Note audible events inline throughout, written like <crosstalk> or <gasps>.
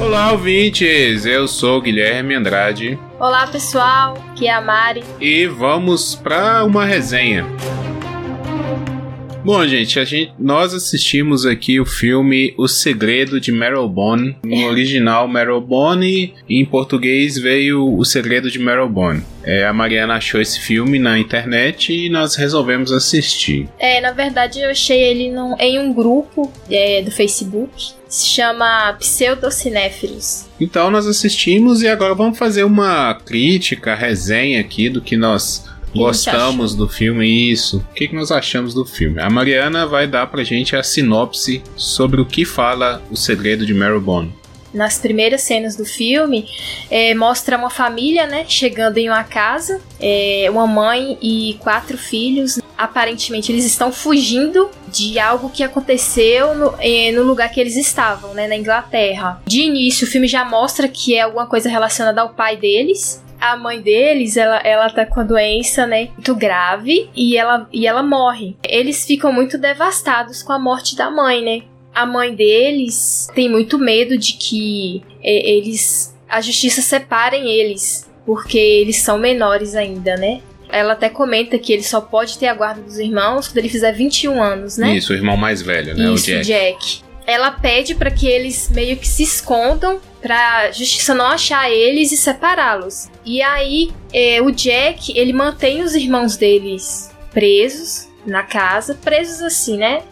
Olá, ouvintes! Eu sou Guilherme Andrade. Olá, pessoal, que é a Mari. E vamos para uma resenha. Bom, gente, a gente, nós assistimos aqui o filme O Segredo de Marylebone. No original, Marylebone, e em português veio O Segredo de Marylebone. É, a Mariana achou esse filme na internet e nós resolvemos assistir. É, na verdade eu achei ele num, em um grupo é, do Facebook. Se chama Pseudocinéfilos. Então nós assistimos e agora vamos fazer uma crítica, resenha aqui do que nós Gostamos do filme, isso. O que, que nós achamos do filme? A Mariana vai dar pra gente a sinopse sobre o que fala o segredo de Marylebone nas primeiras cenas do filme, é, mostra uma família, né, chegando em uma casa, é, uma mãe e quatro filhos. Aparentemente, eles estão fugindo de algo que aconteceu no, é, no lugar que eles estavam, né, na Inglaterra. De início, o filme já mostra que é alguma coisa relacionada ao pai deles, a mãe deles, ela, ela tá com a doença, né, muito grave e ela, e ela morre. Eles ficam muito devastados com a morte da mãe, né? A mãe deles tem muito medo de que é, eles a justiça separem eles, porque eles são menores ainda, né? Ela até comenta que ele só pode ter a guarda dos irmãos quando ele fizer 21 anos, né? Isso, o irmão mais velho, né? Isso, o Jack. Jack. Ela pede para que eles meio que se escondam pra justiça não achar eles e separá-los. E aí, é, o Jack, ele mantém os irmãos deles presos na casa, presos assim, né?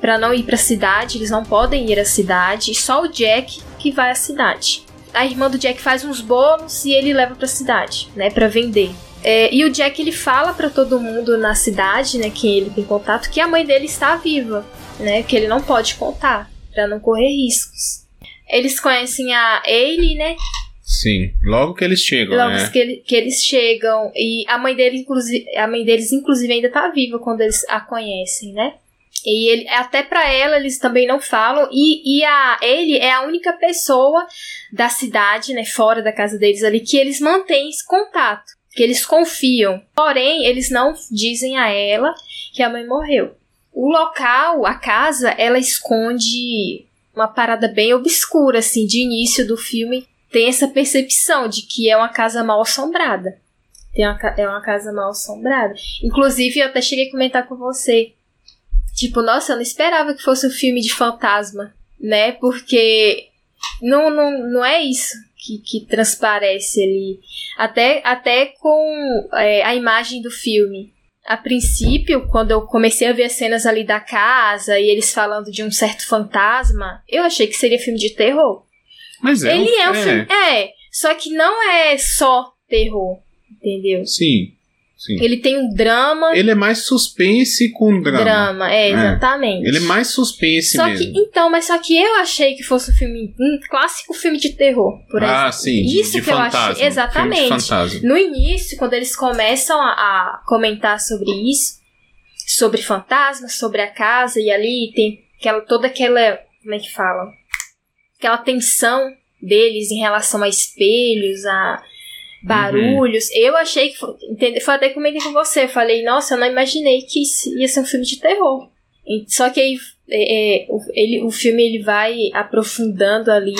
Pra não ir pra cidade, eles não podem ir à cidade, só o Jack que vai à cidade. A irmã do Jack faz uns bolos e ele leva pra cidade, né, para vender. É, e o Jack ele fala para todo mundo na cidade, né, quem ele tem contato, que a mãe dele está viva, né, que ele não pode contar para não correr riscos. Eles conhecem a Ailey, né? Sim, logo que eles chegam, logo né? que, ele, que, eles chegam e a mãe dele inclusive, a mãe deles inclusive ainda tá viva quando eles a conhecem, né? E ele, até para ela eles também não falam e, e a ele é a única pessoa da cidade, né, fora da casa deles ali que eles mantêm esse contato, que eles confiam. Porém, eles não dizem a ela que a mãe morreu. O local, a casa, ela esconde uma parada bem obscura, assim, de início do filme. Tem essa percepção de que é uma casa mal assombrada. Tem uma, é uma casa mal assombrada. Inclusive, eu até cheguei a comentar com você. Tipo, nossa, eu não esperava que fosse um filme de fantasma, né? Porque não, não, não é isso que, que transparece ali. Até, até com é, a imagem do filme a princípio, quando eu comecei a ver as cenas ali da casa e eles falando de um certo fantasma, eu achei que seria filme de terror. Mas é. Ele um, é um filme. É, só que não é só terror, entendeu? Sim. Sim. Ele tem um drama. Ele é mais suspense com drama. Drama, é, exatamente. É. Ele é mais suspense só mesmo. Que, então, mas só que eu achei que fosse um filme, um clássico filme de terror, por ah, exemplo. Ah, sim, de, Isso de que fantasma. eu achei, exatamente. No início, quando eles começam a, a comentar sobre isso, sobre fantasmas, sobre a casa e ali tem aquela toda aquela, como é que fala? Aquela tensão deles em relação a espelhos, a barulhos. Uhum. Eu achei que. Entende, foi até comentei com você. Falei, nossa, eu não imaginei que ia ser um filme de terror. Só que aí é, é, o, ele, o filme ele vai aprofundando ali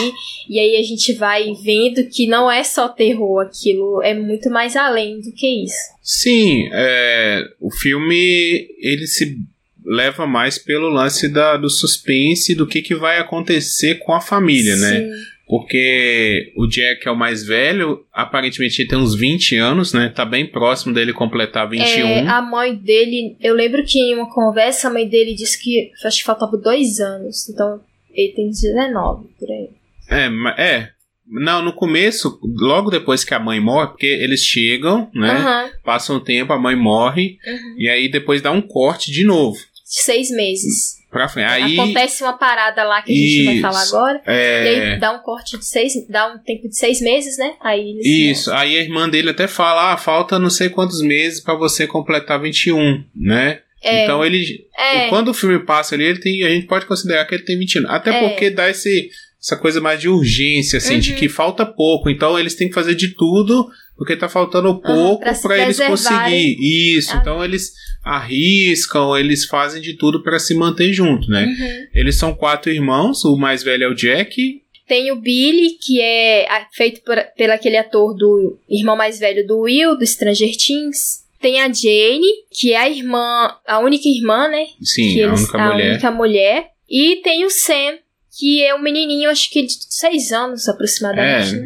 e aí a gente vai vendo que não é só terror, aquilo é muito mais além do que isso. Sim, é, o filme ele se leva mais pelo lance da, do suspense do que, que vai acontecer com a família, né? Sim. né? Porque o Jack é o mais velho, aparentemente ele tem uns 20 anos, né? Tá bem próximo dele completar 21. É, a mãe dele, eu lembro que em uma conversa a mãe dele disse que acho que faltava dois anos, então ele tem 19 por aí. É, é. Não, no começo, logo depois que a mãe morre, porque eles chegam, né? Uhum. Passam um tempo, a mãe morre, uhum. e aí depois dá um corte de novo. Seis meses pra frente. Aí, Acontece uma parada lá que a gente isso, vai falar agora. É... E aí dá um corte de seis, dá um tempo de seis meses, né? Aí Isso, aí a irmã dele até fala: ah, falta não sei quantos meses para você completar 21, né? É, então ele. É. Quando o filme passa ali, ele tem, a gente pode considerar que ele tem 21. Até é. porque dá esse, essa coisa mais de urgência, assim, uhum. de que falta pouco. Então eles têm que fazer de tudo porque tá faltando pouco uhum, para eles conseguir isso. Ah. Então eles arriscam, eles fazem de tudo para se manter junto, né? Uhum. Eles são quatro irmãos, o mais velho é o Jack Tem o Billy, que é feito por, pelo aquele ator do irmão mais velho do Will, do Stranger Things. Tem a Jane, que é a irmã, a única irmã, né? Sim, que a única a mulher. única mulher. E tem o Sam, que é um menininho, acho que de seis anos aproximadamente. É,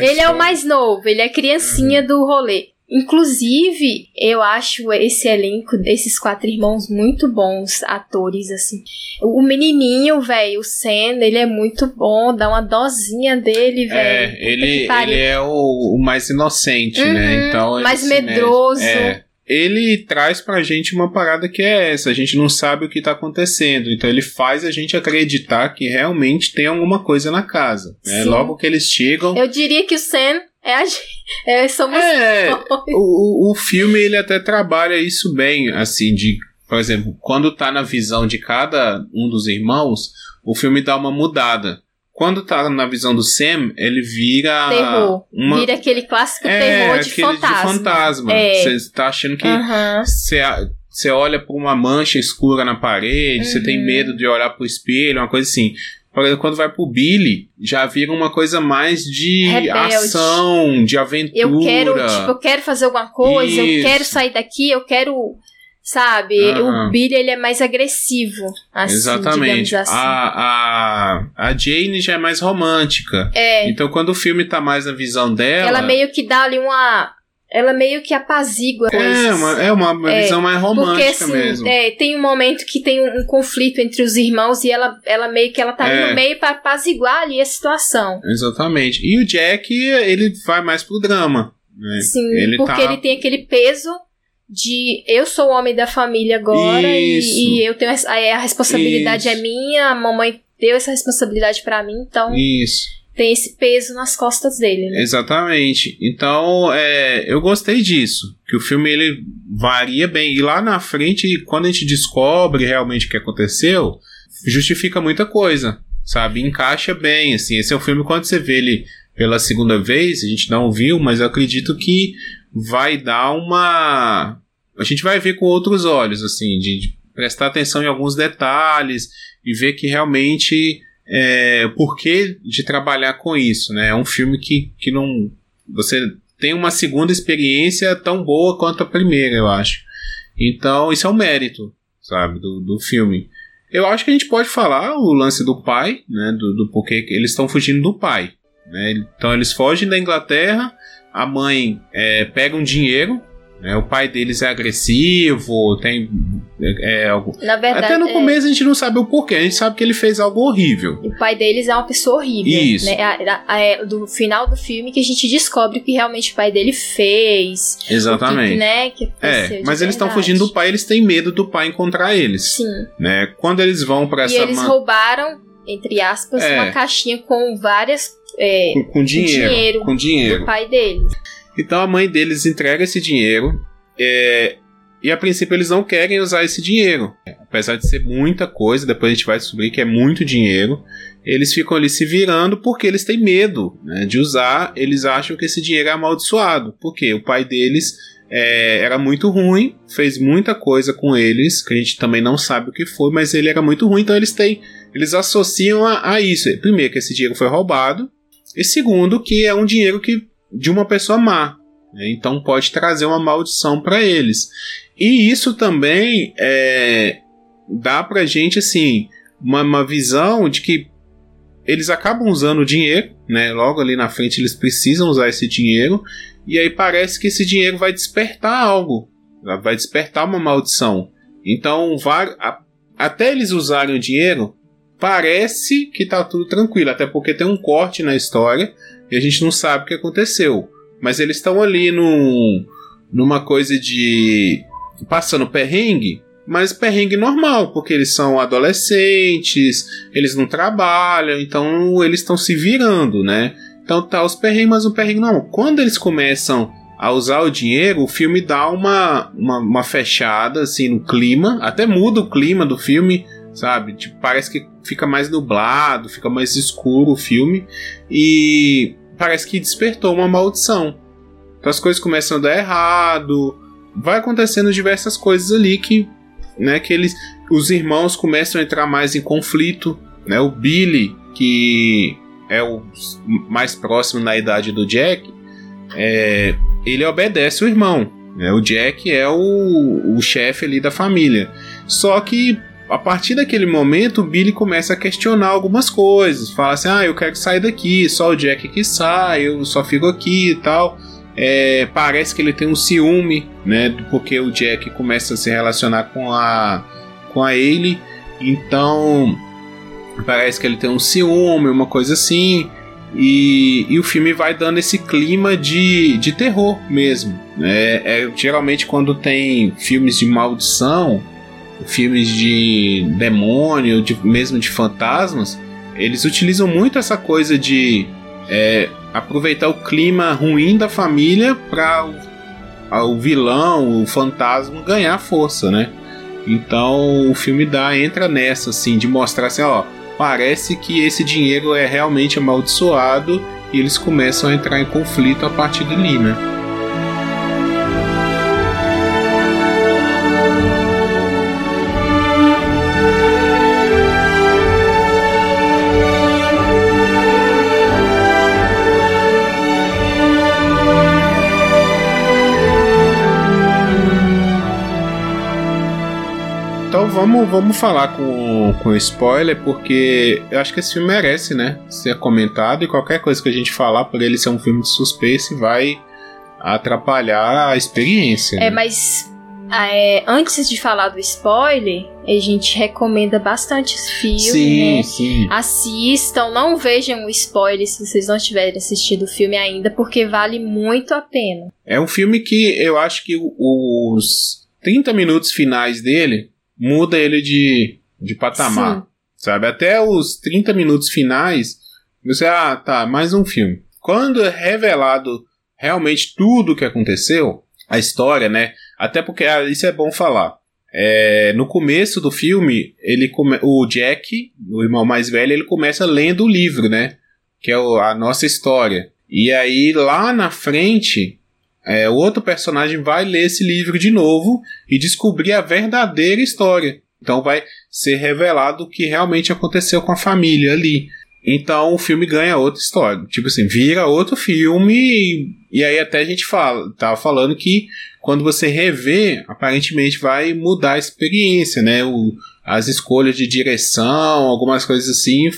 né? Ele é o mais novo, ele é a criancinha Uhum. do rolê. Inclusive, eu acho esse elenco, esses quatro irmãos, muito bons atores, assim. O menininho, velho, o Sam, ele é muito bom, dá uma dosinha dele, velho. É, ele, ele é o, o mais inocente, né? Uhum, Então, ele mais se mete- medroso. É. Ele traz pra gente uma parada que é essa, a gente não sabe o que tá acontecendo, então ele faz a gente acreditar que realmente tem alguma coisa na casa. Né? Logo que eles chegam. Eu diria que o Sam é a gente. <laughs> É, somos É, nós. o- o filme ele até trabalha isso bem, assim, de, por exemplo, quando tá na visão de cada um dos irmãos, o filme dá uma mudada. Quando tá na visão do Sam, ele vira terror. uma Vira aquele clássico é, terror de aquele fantasma. de fantasma. É. Você tá achando que você você olha pra uma mancha escura na parede, você tem Uhum. medo de olhar pro espelho, uma coisa assim. Por exemplo, quando vai pro Billy, já vira uma coisa mais de Rebelde. ação, de aventura. Eu quero, tipo, eu quero fazer alguma coisa, eu Isso. quero sair daqui, eu quero. Sabe? O Billy, ele é mais agressivo. Assim, Exatamente. digamos assim. A, a, a Jane já é mais romântica. É. Então, quando o filme tá mais na visão dela. Ela meio que dá ali uma. Ela meio que apazigua é uma, é uma, É, visão mais romântica Porque assim, mesmo. é, tem um momento que tem um, um conflito entre os irmãos e ela, ela meio que ela tá ali É. no meio pra apaziguar ali a situação. Exatamente. E o Jack, ele vai mais pro drama. Né? Sim, Ele porque tá- ele tem aquele peso de eu sou o homem da família agora e, e eu tenho essa, a responsabilidade Isso. é minha, a mamãe deu essa responsabilidade pra mim, então Isso, tem esse peso nas costas dele, né? exatamente. Então, é, eu gostei disso. Que o filme ele varia bem. E lá na frente, quando a gente descobre realmente o que aconteceu, justifica muita coisa. Sabe? Encaixa bem. Assim. Esse é um filme, quando você vê ele pela segunda vez, a gente não viu, mas eu acredito que vai dar uma. A gente vai ver com outros olhos, assim, de, de prestar atenção em alguns detalhes e ver que realmente é, o porquê de trabalhar com isso, né? É um filme que, que não. Você tem uma segunda experiência tão boa quanto a primeira, eu acho. Então, isso é um mérito, sabe, do, do filme. Eu acho que a gente pode falar o lance do pai, né? Do, do porquê eles estão fugindo do pai. Né? Então eles fogem da Inglaterra, a mãe é, pega um dinheiro, né? o pai deles é agressivo, tem é, é algo. Na verdade, Até no é, começo a gente não sabe o porquê, a gente sabe que ele fez algo horrível. o pai deles é uma pessoa horrível. Isso. Né? A- é do final do filme que a gente descobre o que realmente o pai dele fez. O que, Exatamente. né, que É, mas eles estão fugindo do pai, eles têm medo do pai encontrar eles. Sim. Né? Quando eles vão pra E essa eles ma- roubaram, entre aspas, É. uma caixinha com várias. É, com, com dinheiro, dinheiro com dinheiro. do pai deles. Então a mãe deles entrega esse dinheiro é, e a princípio eles não querem usar esse dinheiro. Apesar de ser muita coisa, depois a gente vai descobrir que é muito dinheiro. Eles ficam ali se virando porque eles têm medo né, de usar. Eles acham que esse dinheiro é amaldiçoado. Porque o pai deles é, era muito ruim, fez muita coisa com eles, que a gente também não sabe o que foi, mas ele era muito ruim, então eles têm. Eles associam a, a isso. Primeiro, que esse dinheiro foi roubado. E segundo, que é um dinheiro que de uma pessoa má. né? Então pode trazer uma maldição para eles. E isso também é, dá pra gente assim uma, uma visão de que eles acabam usando o dinheiro, né? Logo ali na frente eles precisam usar esse dinheiro e aí parece que esse dinheiro vai despertar algo, vai despertar uma maldição. Então, até eles usarem o dinheiro, parece que tá tudo tranquilo, até porque tem um corte na história e a gente não sabe o que aconteceu. Mas eles estão ali num, numa coisa de passando perrengue, mas perrengue normal, porque eles são adolescentes, eles não trabalham, então eles estão se virando, né? Então tá os perrengues, mas o perrengue não. Quando eles começam a usar o dinheiro, o filme dá uma, uma, uma fechada assim no clima, até muda o clima do filme, sabe? Tipo, parece que fica mais nublado, fica mais escuro o filme e parece que despertou uma maldição. Então as coisas começam a dar errado, vai acontecendo diversas coisas ali que, né, que eles, os irmãos começam a entrar mais em conflito, né? O Billy que é o mais próximo na idade do Jack, é, ele obedece o irmão. Né? O Jack é o, o chefe ali da família. Só que a partir daquele momento, o Billy começa a questionar algumas coisas. Fala assim: ah, eu quero sair daqui, só o Jack que sai, eu só fico aqui e tal. É, parece que ele tem um ciúme, né? Porque o Jack começa a se relacionar com a com a Ailey. Então parece que ele tem um ciúme, uma coisa assim. E, e o filme vai dando esse clima de, de terror mesmo. Né? É, geralmente quando tem filmes de maldição, filmes de demônio, de, mesmo de fantasmas, eles utilizam muito essa coisa de é, aproveitar o clima ruim da família para o, o, vilão, o fantasma ganhar força, né? Então o filme dá entra nessa assim de mostrar assim, ó, parece que esse dinheiro é realmente amaldiçoado e eles começam a entrar em conflito a partir dali, né? Vamos, vamos falar com, com spoiler, porque eu acho que esse filme merece, né? Ser comentado e qualquer coisa que a gente falar por ele ser um filme de suspense vai atrapalhar a experiência. É, né? mas é, antes de falar do spoiler, a gente recomenda bastante os filmes. Sim, né? sim. Assistam, não vejam o spoiler se vocês não tiverem assistido o filme ainda, porque vale muito a pena. É um filme que eu acho que os 30 minutos finais dele muda ele de, de patamar. Sim. Sabe? Até os 30 minutos finais, você, ah, tá, mais um filme. Quando é revelado realmente tudo o que aconteceu, a história, né? Até porque ah, isso é bom falar. É, no começo do filme, ele come, o Jack, o irmão mais velho, ele começa lendo o livro, né? Que é o, a nossa história. E aí lá na frente, é, o outro personagem vai ler esse livro de novo e descobrir a verdadeira história. Então vai ser revelado o que realmente aconteceu com a família ali. Então o filme ganha outra história. Tipo assim, vira outro filme. E, e aí até a gente fala, tava falando que quando você revê, aparentemente vai mudar a experiência, né? O, as escolhas de direção, algumas coisas assim,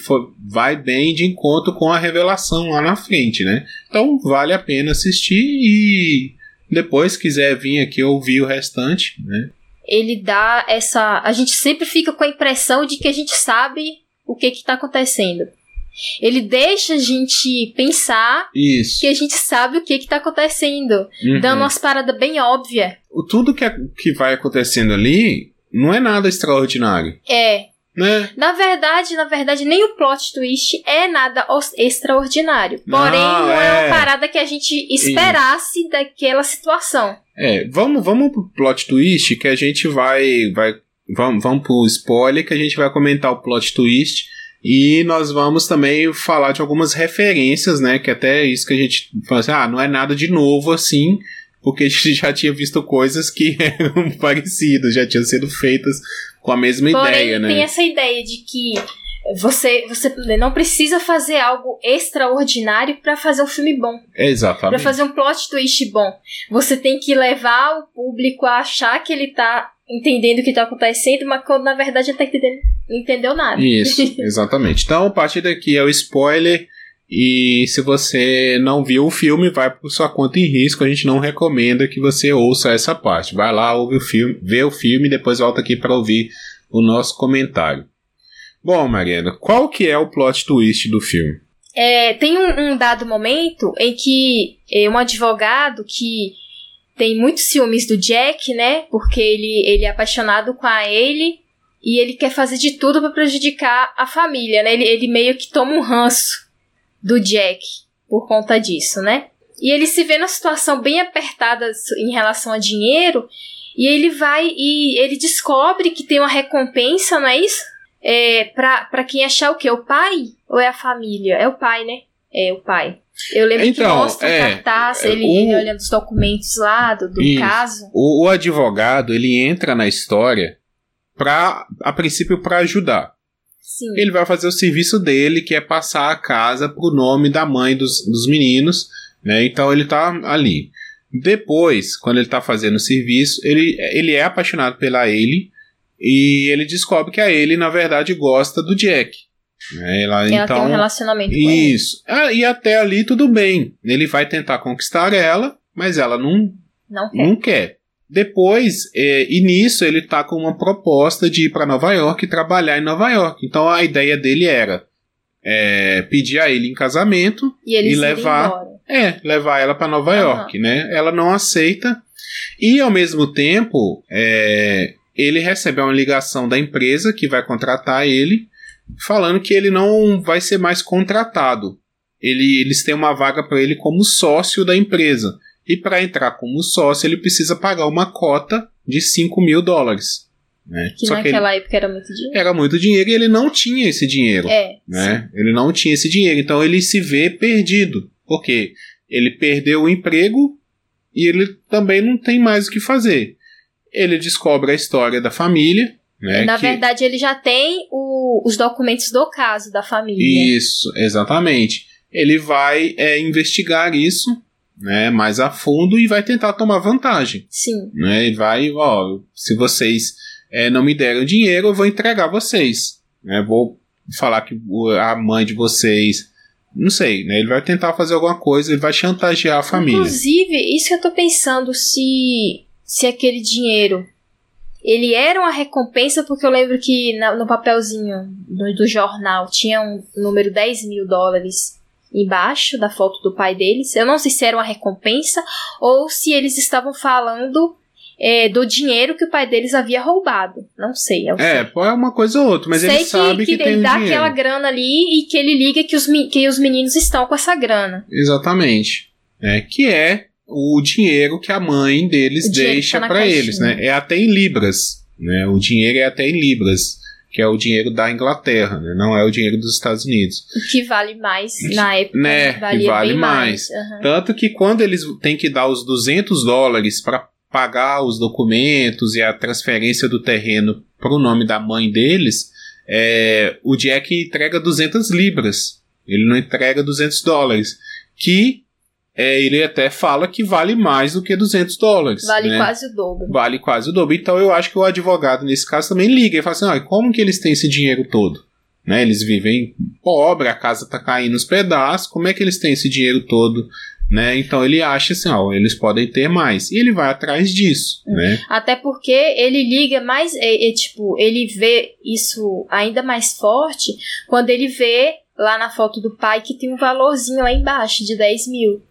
vai bem de encontro com a revelação lá na frente, né? Então vale a pena assistir e depois quiser vir aqui ouvir o restante, né? Ele dá essa. A gente sempre fica com a impressão de que a gente sabe o que está acontecendo. Ele deixa a gente pensar Isso. que a gente sabe o que está acontecendo, uhum. dando umas paradas bem óbvias. Tudo que, é, que vai acontecendo ali não é nada extraordinário. É. Né? Na verdade, na verdade, nem o plot twist é nada extraordinário. Porém, não, não é... é... uma parada que a gente esperasse Isso. daquela situação. É, vamos, vamos pro plot twist que a gente vai. vai vamos, vamos pro spoiler que a gente vai comentar o plot twist. E nós vamos também falar de algumas referências, né? Que até isso que a gente fala assim, ah, não é nada de novo assim, porque a gente <laughs> já tinha visto coisas que <laughs> eram parecidas, já tinham sido feitas com a mesma Porém, ideia, né? Tem essa ideia de que você, você não precisa fazer algo extraordinário para fazer um filme bom. Exatamente. Para fazer um plot twist bom. Você tem que levar o público a achar que ele tá entendendo o que tá acontecendo, mas quando na verdade ele tá entendendo, não entendeu nada. Isso, <laughs> exatamente. Então, a partir daqui é o spoiler. E se você não viu o filme, vai por sua conta em risco. A gente não recomenda que você ouça essa parte. Vai lá, ouve o filme, vê o filme e depois volta aqui para ouvir o nosso comentário. Bom, Mariana, qual que é o plot twist do filme? É, tem um, um dado momento em que é, um advogado que tem muitos ciúmes do Jack, né? Porque ele, ele é apaixonado com a ele e ele quer fazer de tudo para prejudicar a família, né? Ele, ele meio que toma um ranço do Jack por conta disso, né? E ele se vê numa situação bem apertada em relação a dinheiro e ele vai e ele descobre que tem uma recompensa, não é isso? É, pra, pra quem achar o quê? O pai? Ou é a família? É o pai, né? É o pai. Eu lembro então, que mostra é, cartaz, ele, o, ele olhando os documentos lá do, do isso, caso. O, o advogado, ele entra na história pra, a princípio para ajudar. Sim. Ele vai fazer o serviço dele, que é passar a casa pro nome da mãe dos, dos meninos, né? Então ele tá ali. Depois, quando ele tá fazendo o serviço, ele, ele é apaixonado pela ele e ele descobre que a ele, na verdade, gosta do Jack. Né? Ela, ela então, tem um relacionamento com Isso. Ah, e até ali tudo bem. Ele vai tentar conquistar ela, mas ela não, não quer. Não quer. Depois, é, e nisso ele tá com uma proposta de ir para Nova York e trabalhar em Nova York. Então a ideia dele era é, pedir a ele em casamento e, e levar, é, levar ela para Nova uhum. York, né? Ela não aceita e ao mesmo tempo é, ele recebe uma ligação da empresa que vai contratar ele, falando que ele não vai ser mais contratado. Ele, eles têm uma vaga para ele como sócio da empresa. E para entrar como sócio, ele precisa pagar uma cota de 5 mil dólares. Né? Que Só naquela que época era muito dinheiro. Era muito dinheiro e ele não tinha esse dinheiro. É. Né? Ele não tinha esse dinheiro. Então ele se vê perdido. Porque ele perdeu o emprego e ele também não tem mais o que fazer. Ele descobre a história da família. Né, Na que... verdade, ele já tem o, os documentos do caso da família. Isso, exatamente. Ele vai é, investigar isso né, mais a fundo e vai tentar tomar vantagem. Sim. Né, e vai, ó, se vocês é, não me deram dinheiro, eu vou entregar vocês. Né, vou falar que a mãe de vocês. Não sei, né? Ele vai tentar fazer alguma coisa, ele vai chantagear a família. Inclusive, isso que eu tô pensando, se, se aquele dinheiro ele era uma recompensa, porque eu lembro que no, papelzinho do, jornal tinha um número 10 mil dólares embaixo da foto do pai deles. Eu não sei se era uma recompensa ou se eles estavam falando é, do dinheiro que o pai deles havia roubado. Não sei. É, pode é uma coisa ou outra, mas sei ele sabe que, que, que ele dá dinheiro. aquela grana ali e que ele liga que os, que os meninos estão com essa grana. Exatamente. É, que é o dinheiro que a mãe deles deixa tá para eles, né? É até em libras, né? O dinheiro é até em libras que é o dinheiro da Inglaterra, né? não é o dinheiro dos Estados Unidos. O que vale mais na época. Né? Que vale mais. mais. Uhum. Tanto que quando eles têm que dar os 200 dólares para pagar os documentos e a transferência do terreno para o nome da mãe deles, é, o Jack entrega 200 libras. Ele não entrega 200 dólares. Que é, ele até fala que vale mais do que 200 dólares. Vale né? quase o dobro. Vale quase o dobro. Então eu acho que o advogado, nesse caso, também liga e fala assim: ah, como que eles têm esse dinheiro todo? Né? Eles vivem pobre, a casa tá caindo nos pedaços, como é que eles têm esse dinheiro todo? Né? Então ele acha assim, ó, eles podem ter mais. E ele vai atrás disso, hum. né? Até porque ele liga mais, é, é, tipo, ele vê isso ainda mais forte quando ele vê lá na foto do pai que tem um valorzinho lá embaixo de 10 mil.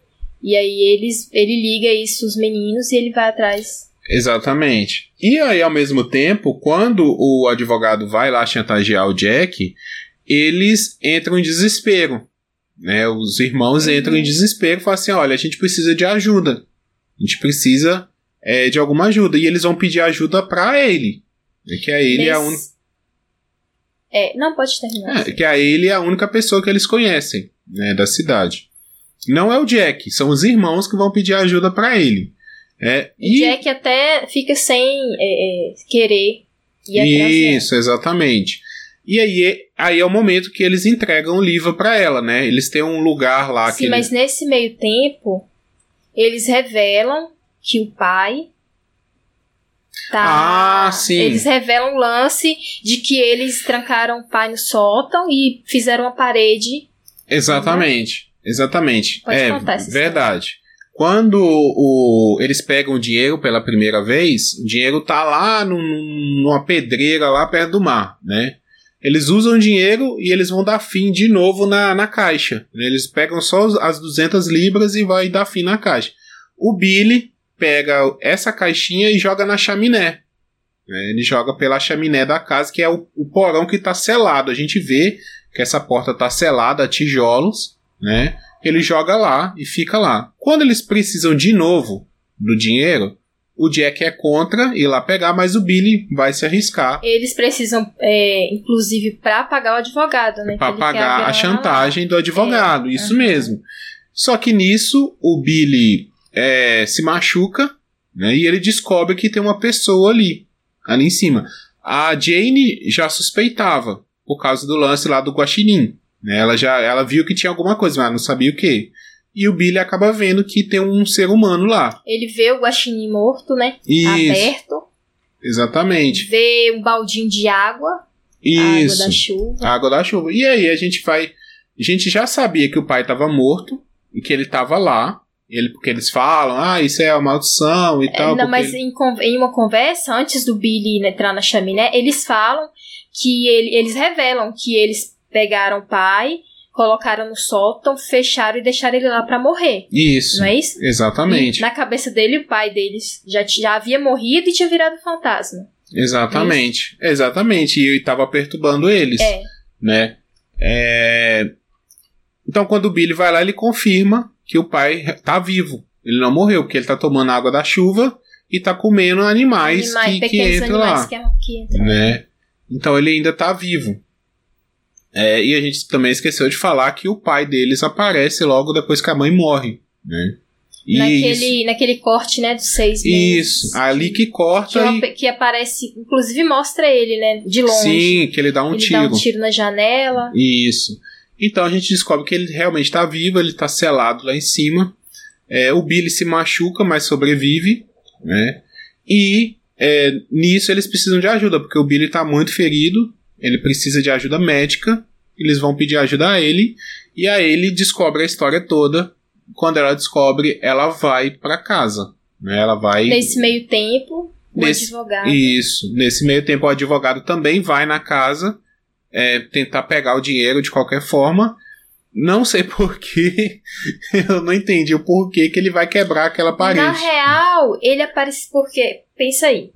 E aí eles, ele liga isso os meninos e ele vai atrás. Exatamente. E aí, ao mesmo tempo, quando o advogado vai lá chantagear o Jack, eles entram em desespero. Né? Os irmãos uhum. entram em desespero e falam assim: olha, a gente precisa de ajuda. A gente precisa é, de alguma ajuda. E eles vão pedir ajuda para ele. Né? Que a ele Nesse... é a única. É, não pode terminar. É, que a ele é a única pessoa que eles conhecem né, da cidade. Não é o Jack, são os irmãos que vão pedir ajuda para ele. É, e... Jack até fica sem é, é, querer ir Isso, exatamente. E aí, aí é o momento que eles entregam o livro para ela, né? Eles têm um lugar lá Sim, que. mas eles... nesse meio tempo, eles revelam que o pai. Tá, ah, sim. Eles revelam o lance de que eles trancaram o pai no sótão e fizeram uma parede. Exatamente. Exatamente. Pode é verdade. Quando o, eles pegam o dinheiro pela primeira vez, o dinheiro tá lá num, numa pedreira lá perto do mar, né? Eles usam o dinheiro e eles vão dar fim de novo na, na caixa. Né? Eles pegam só as 200 libras e vai dar fim na caixa. O Billy pega essa caixinha e joga na chaminé. Né? Ele joga pela chaminé da casa, que é o, o porão que está selado. A gente vê que essa porta está selada a tijolos né? Ele joga lá e fica lá. Quando eles precisam de novo do dinheiro, o Jack é contra ir lá pegar, mas o Billy vai se arriscar. Eles precisam, é, inclusive, para pagar o advogado, né? Para pagar a, a chantagem lá. do advogado, é, isso uhum. mesmo. Só que nisso o Billy é, se machuca né, e ele descobre que tem uma pessoa ali, ali em cima. A Jane já suspeitava, por causa do lance lá do guaxinim. Né? Ela já ela viu que tinha alguma coisa, mas não sabia o que. E o Billy acaba vendo que tem um ser humano lá. Ele vê o guaxinim morto, né? Isso. Aberto. Exatamente. Vê um baldinho de água. Isso. Água da chuva. Água da chuva. E aí a gente vai. A gente já sabia que o pai estava morto e que ele estava lá. Ele, porque eles falam, ah, isso é uma maldição e é, tal. Não, mas ele... em, em, uma conversa, antes do Billy entrar na chaminé, eles falam que ele, eles revelam que eles pegaram o pai, colocaram no sótão, fecharam e deixaram ele lá para morrer. Isso. Não é isso? Exatamente. E na cabeça dele, o pai deles já, já havia morrido e tinha virado fantasma. Exatamente. É Exatamente. E estava perturbando eles. É. Né? É... Então, quando o Billy vai lá, ele confirma que o pai tá vivo. Ele não morreu, porque ele tá tomando água da chuva e tá comendo animais, animais que, que entram lá. Que, é que entram. Né? Então ele ainda tá vivo. É, e a gente também esqueceu de falar que o pai deles aparece logo depois que a mãe morre, né? naquele, naquele corte, né, dos seis meses. Isso, ali que corta que, e... que aparece, inclusive mostra ele, né, de longe. Sim, que ele dá um ele tiro. Ele dá um tiro na janela. Isso. Então a gente descobre que ele realmente está vivo, ele está selado lá em cima. É, o Billy se machuca, mas sobrevive, né? E é, nisso eles precisam de ajuda, porque o Billy está muito ferido, ele precisa de ajuda médica, eles vão pedir ajuda a ele, e aí ele descobre a história toda. Quando ela descobre, ela vai para casa. Né? Ela vai. Nesse meio tempo, o nesse, advogado. Isso. Nesse meio tempo, o advogado também vai na casa é, tentar pegar o dinheiro de qualquer forma. Não sei <laughs> porquê. eu não entendi o porquê que ele vai quebrar aquela parede. Na real, ele aparece porque. Pensa aí.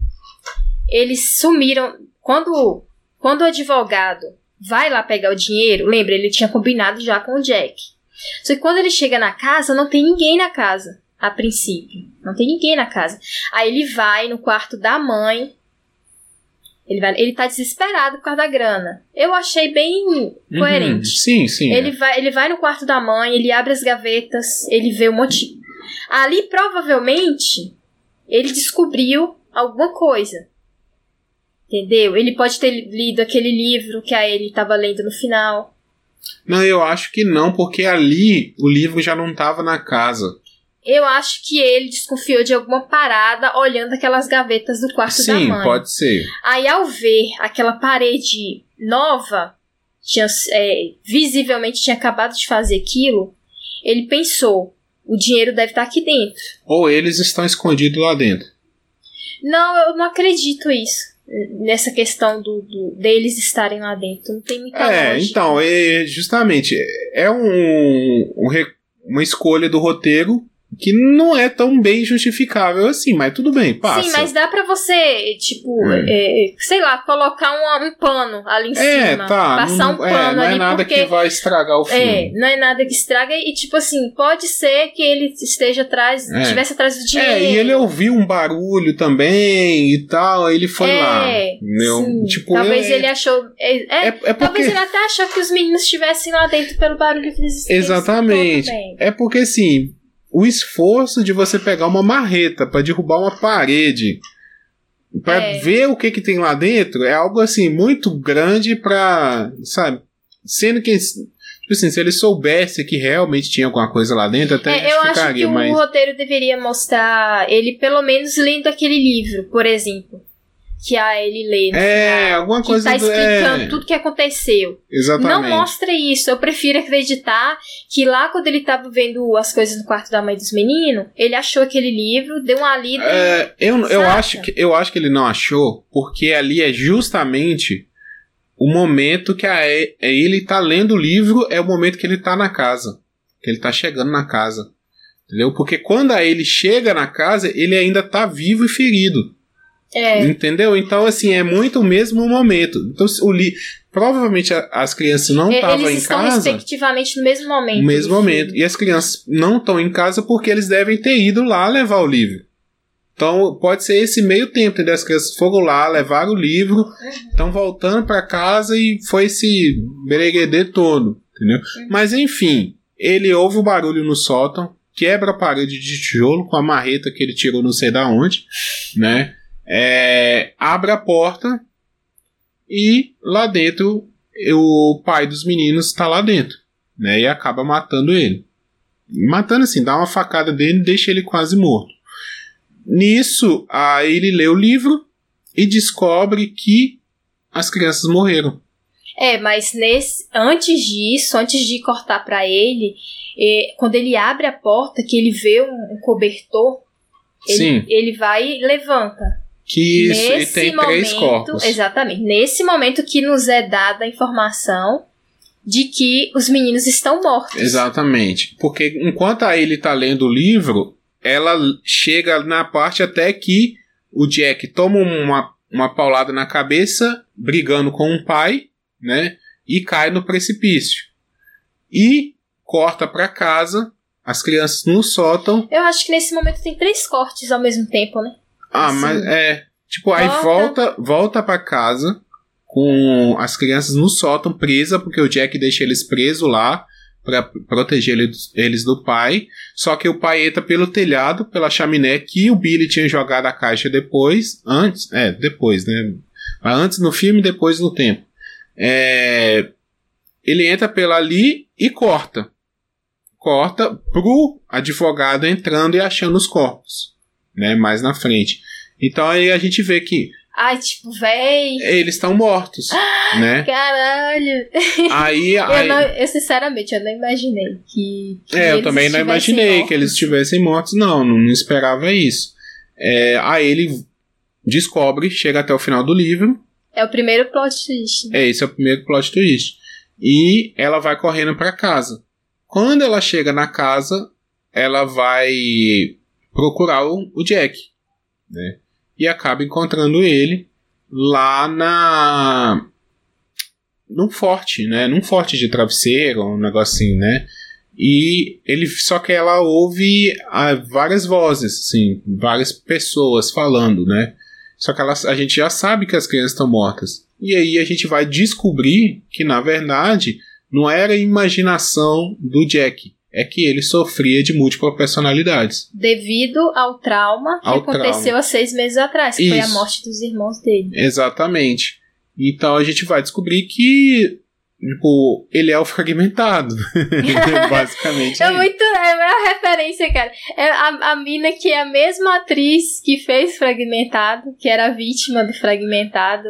Eles sumiram. Quando, quando o advogado vai lá pegar o dinheiro, lembra, ele tinha combinado já com o Jack. Só que quando ele chega na casa, não tem ninguém na casa, a princípio. Não tem ninguém na casa. Aí ele vai no quarto da mãe, ele, vai, ele tá desesperado por causa da grana. Eu achei bem uhum. coerente. Uhum, sim, sim. Ele, é. vai, ele vai no quarto da mãe, ele abre as gavetas, ele vê um monte. Ali, provavelmente, ele descobriu alguma coisa. Entendeu? Ele pode ter lido aquele livro que a ele estava lendo no final. Não, eu acho que não, porque ali o livro já não estava na casa. Eu acho que ele desconfiou de alguma parada olhando aquelas gavetas do quarto Sim, da mãe. Sim, pode ser. Aí ao ver aquela parede nova, tinha, é, visivelmente tinha acabado de fazer aquilo, ele pensou: o dinheiro deve estar aqui dentro. Ou eles estão escondidos lá dentro. Não, eu não acredito isso. Nessa questão do, do deles estarem lá dentro. Não tem muita É, lógica. então, é, justamente, é um, um, uma escolha do roteiro que não é tão bem justificável assim, mas tudo bem, passa. Sim, mas dá para você, tipo, é. É, sei lá, colocar um, um, pano ali em é, cima. Tá, passar não, um é, pano não é ali. Não é nada porque, que vai estragar o filme. É, não é nada que estraga. E, tipo assim, pode ser que ele esteja atrás, é. estivesse atrás do dinheiro. É, e ele ouviu um barulho também e tal, aí ele foi é, lá. Meu, sim. tipo, talvez ele achou. É, é, porque... Talvez ele até achou que os meninos estivessem lá dentro pelo barulho que eles Exatamente. É porque assim o esforço de você pegar uma marreta para derrubar uma parede para é. ver o que que tem lá dentro é algo assim muito grande para sabe sendo que tipo assim, se ele soubesse que realmente tinha alguma coisa lá dentro até é, eu acho que mas... o roteiro deveria mostrar ele pelo menos lendo aquele livro por exemplo que a ele lê. É, alguma coisa que tá explicando é... tudo que aconteceu. Exatamente. Não mostra isso. Eu prefiro acreditar que lá quando ele tava vendo as coisas no quarto da mãe dos meninos, ele achou aquele livro, deu uma lida. É, eu, eu, acho que, eu acho que ele não achou, porque ali é justamente o momento que a, ele tá lendo o livro, é o momento que ele tá na casa. Que ele tá chegando na casa. Entendeu? Porque quando a ele chega na casa, ele ainda tá vivo e ferido. É. Entendeu? Então, assim, é muito o mesmo momento. Então, o li... provavelmente as crianças não estavam em casa. Eles respectivamente no mesmo momento. No mesmo momento. Filme. E as crianças não estão em casa porque eles devem ter ido lá levar o livro. Então, pode ser esse meio tempo, entendeu? As crianças foram lá, levaram o livro, estão uhum. voltando para casa e foi esse bereguedê todo, entendeu? Uhum. Mas, enfim, ele ouve o barulho no sótão, quebra a parede de tijolo com a marreta que ele tirou não sei da onde, né? É, abre a porta e lá dentro o pai dos meninos está lá dentro, né? E acaba matando ele. Matando assim, dá uma facada dele e deixa ele quase morto. Nisso, aí ele lê o livro e descobre que as crianças morreram. É, mas nesse, antes disso, antes de cortar para ele, é, quando ele abre a porta, que ele vê um, um cobertor, ele, ele, vai e levanta. Que isso, nesse e tem momento, três corpos. Exatamente. Nesse momento que nos é dada a informação de que os meninos estão mortos. Exatamente. Porque enquanto a ele tá lendo o livro, ela chega na parte até que o Jack toma uma, uma paulada na cabeça, brigando com o pai, né? E cai no precipício. E corta para casa, as crianças no sótão. Eu acho que nesse momento tem três cortes ao mesmo tempo, né? Ah, assim. mas é. Tipo, aí volta, volta para casa com as crianças no sótão presa, porque o Jack deixa eles presos lá para proteger eles, eles do pai. Só que o pai entra pelo telhado, pela chaminé que o Billy tinha jogado a caixa depois, antes, é, depois, né? Antes no filme, depois no tempo. É, ele entra pela ali e corta. Corta pro advogado entrando e achando os corpos, né? Mais na frente. Então aí a gente vê que Ai, tipo, véi. Eles estão mortos, <gasps> né? Caralho. Aí, <laughs> eu, aí... Não, eu, sinceramente, eu não imaginei que. que é, eu também não imaginei mortos. que eles estivessem mortos, não. Não, não esperava isso. É, aí ele descobre, chega até o final do livro. É o primeiro plot twist. Né? É, esse é o primeiro plot twist. E ela vai correndo para casa. Quando ela chega na casa, ela vai procurar o, o Jack, né? e acaba encontrando ele lá na num forte, né? Num forte de travesseiro, um negocinho, né? E ele só que ela ouve ah, várias vozes, assim, várias pessoas falando, né? Só que ela, a gente já sabe que as crianças estão mortas. E aí a gente vai descobrir que na verdade não era imaginação do Jack, é que ele sofria de múltiplas personalidades. Devido ao trauma que ao aconteceu trauma. há seis meses atrás, que Isso. foi a morte dos irmãos dele. Exatamente. Então a gente vai descobrir que tipo, ele é o fragmentado. <laughs> <laughs> Basicamente. É, é muito. É uma referência, cara. É a, a mina que é a mesma atriz que fez Fragmentado, que era a vítima do Fragmentado.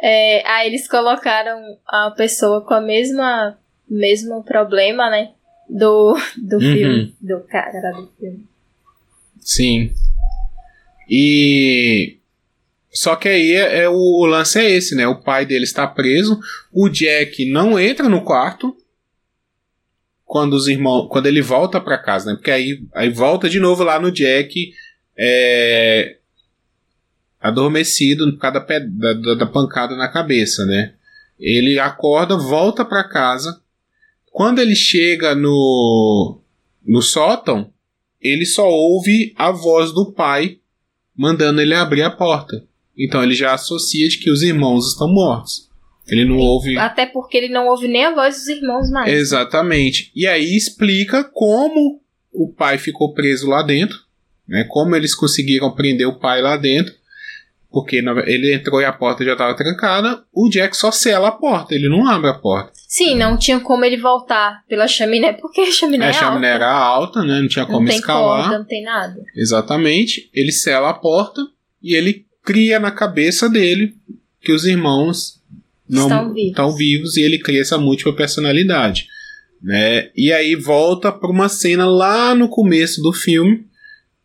É, aí eles colocaram a pessoa com a mesma mesmo problema, né? Do, do uhum. filme. Do cara do filme. Sim. E. Só que aí é, é, o, o, lance é esse, né? O pai dele está preso. O Jack não entra no quarto. Quando os irmãos. Quando ele volta para casa, né? Porque aí, aí volta de novo lá no Jack. É, adormecido por causa da, da, da pancada na cabeça, né? Ele acorda, volta para casa quando ele chega no, no sótão, ele só ouve a voz do pai mandando ele abrir a porta. Então ele já associa de que os irmãos estão mortos. Ele não ouve. Até porque ele não ouve nem a voz dos irmãos mais. Exatamente. E aí explica como o pai ficou preso lá dentro, né? Como eles conseguiram prender o pai lá dentro. Porque ele entrou e a porta já estava trancada. O Jack só sela a porta, ele não abre a porta. Sim, não tinha como ele voltar pela chaminé, porque a chaminé, é a chaminé alta. era alta, né? Não tinha como não tem escalar. Corda, não tem nada. Exatamente. Ele sela a porta e ele cria na cabeça dele que os irmãos não estão vivos, estão vivos e ele cria essa múltipla personalidade. Né? E aí volta para uma cena lá no começo do filme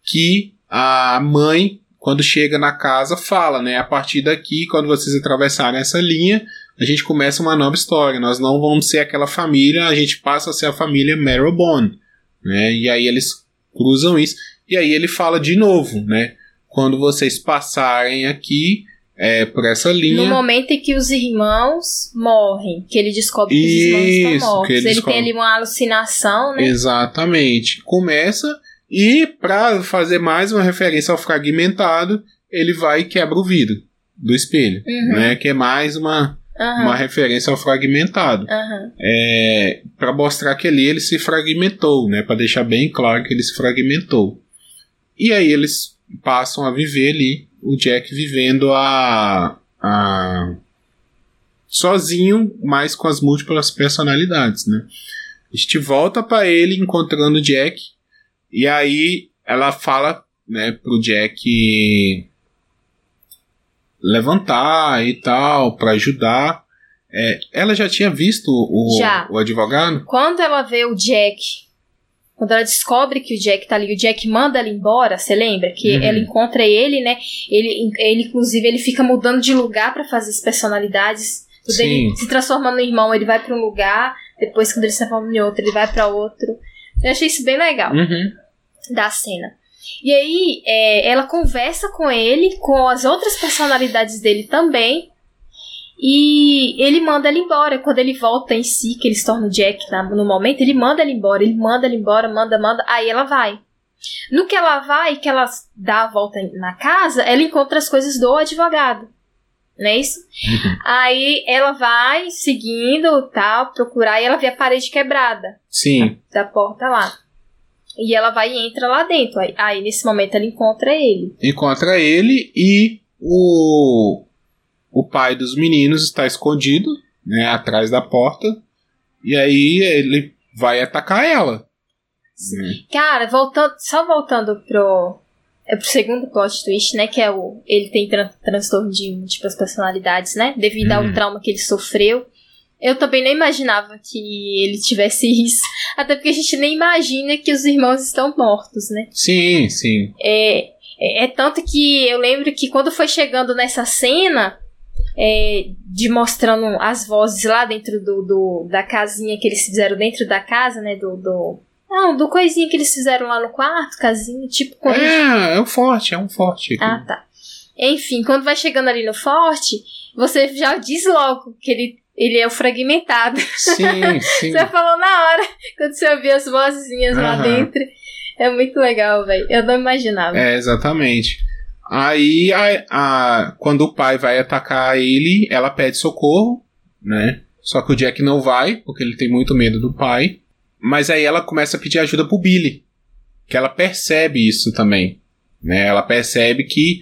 que a mãe quando chega na casa, fala, né? A partir daqui, quando vocês atravessarem essa linha, a gente começa uma nova história. Nós não vamos ser aquela família, a gente passa a ser a família Marrowbone, né? E aí eles cruzam isso. E aí ele fala de novo, né? Quando vocês passarem aqui é, por essa linha. No momento em que os irmãos morrem, que ele descobre que os irmãos estão mortos. Ele, ele tem ali uma alucinação, né? Exatamente. Começa e para fazer mais uma referência ao fragmentado, ele vai e quebra o vidro do espelho, uhum. né? Que é mais uma, uhum. uma referência ao fragmentado. Uhum. É, para mostrar que ali ele se fragmentou, né? Para deixar bem claro que ele se fragmentou. E aí eles passam a viver ali, o Jack vivendo a, a sozinho, mas com as múltiplas personalidades, né? A gente volta para ele encontrando o Jack e aí ela fala, né, pro Jack levantar e tal para ajudar. É, ela já tinha visto o, já. o advogado? Quando ela vê o Jack quando ela descobre que o Jack tá ali, o Jack manda ela embora, você lembra? Que uhum. ela encontra ele, né? Ele, ele, inclusive, ele fica mudando de lugar para fazer as personalidades. Quando ele se transforma no irmão, ele vai para um lugar, depois quando ele se transforma em outro, ele vai para outro. Eu achei isso bem legal uhum. da cena. E aí, é, ela conversa com ele, com as outras personalidades dele também, e ele manda ela embora. Quando ele volta em si, que ele se torna o Jack tá, no momento, ele manda ela embora. Ele manda ela embora, manda, manda. Aí ela vai. No que ela vai, que ela dá a volta na casa, ela encontra as coisas do advogado. Não é isso? Uhum. Aí ela vai seguindo, tal, procurar, e ela vê a parede quebrada. Sim. Da, da porta lá. E ela vai e entra lá dentro. Aí, aí, nesse momento ela encontra ele. Encontra ele e o o pai dos meninos está escondido, né, atrás da porta, e aí ele vai atacar ela. Né? Cara, voltando, só voltando pro é pro segundo plot twist, né, que é o ele tem tran transtorno de múltiplas personalidades, né, devido hum. ao uhum. trauma que ele sofreu. Eu também nem imaginava que ele tivesse <laughs> isso. Até porque a gente nem imagina que os irmãos estão mortos, né? Sim, sim. É, é, é tanto que eu lembro que quando foi chegando nessa cena, é, de mostrando as vozes lá dentro do, do, da casinha que eles fizeram dentro da casa, né? Do, do. Não, do coisinha que eles fizeram lá no quarto, casinha, tipo. Quando é, é um forte, é um forte. Ah, tá. Enfim, quando vai chegando ali no forte, você já diz logo que ele, ele é o fragmentado. Sim, <laughs> sim. você falou na hora, quando você ouvia as vozinhas uhum. lá dentro. É muito legal, velho. Eu não imaginava. É, exatamente. Aí, a, a, quando o pai vai atacar ele, ela pede socorro, né? Só que o Jack não vai, porque ele tem muito medo do pai. Mas aí ela começa a pedir ajuda pro Billy. Que ela percebe isso também. Né? Ela percebe que.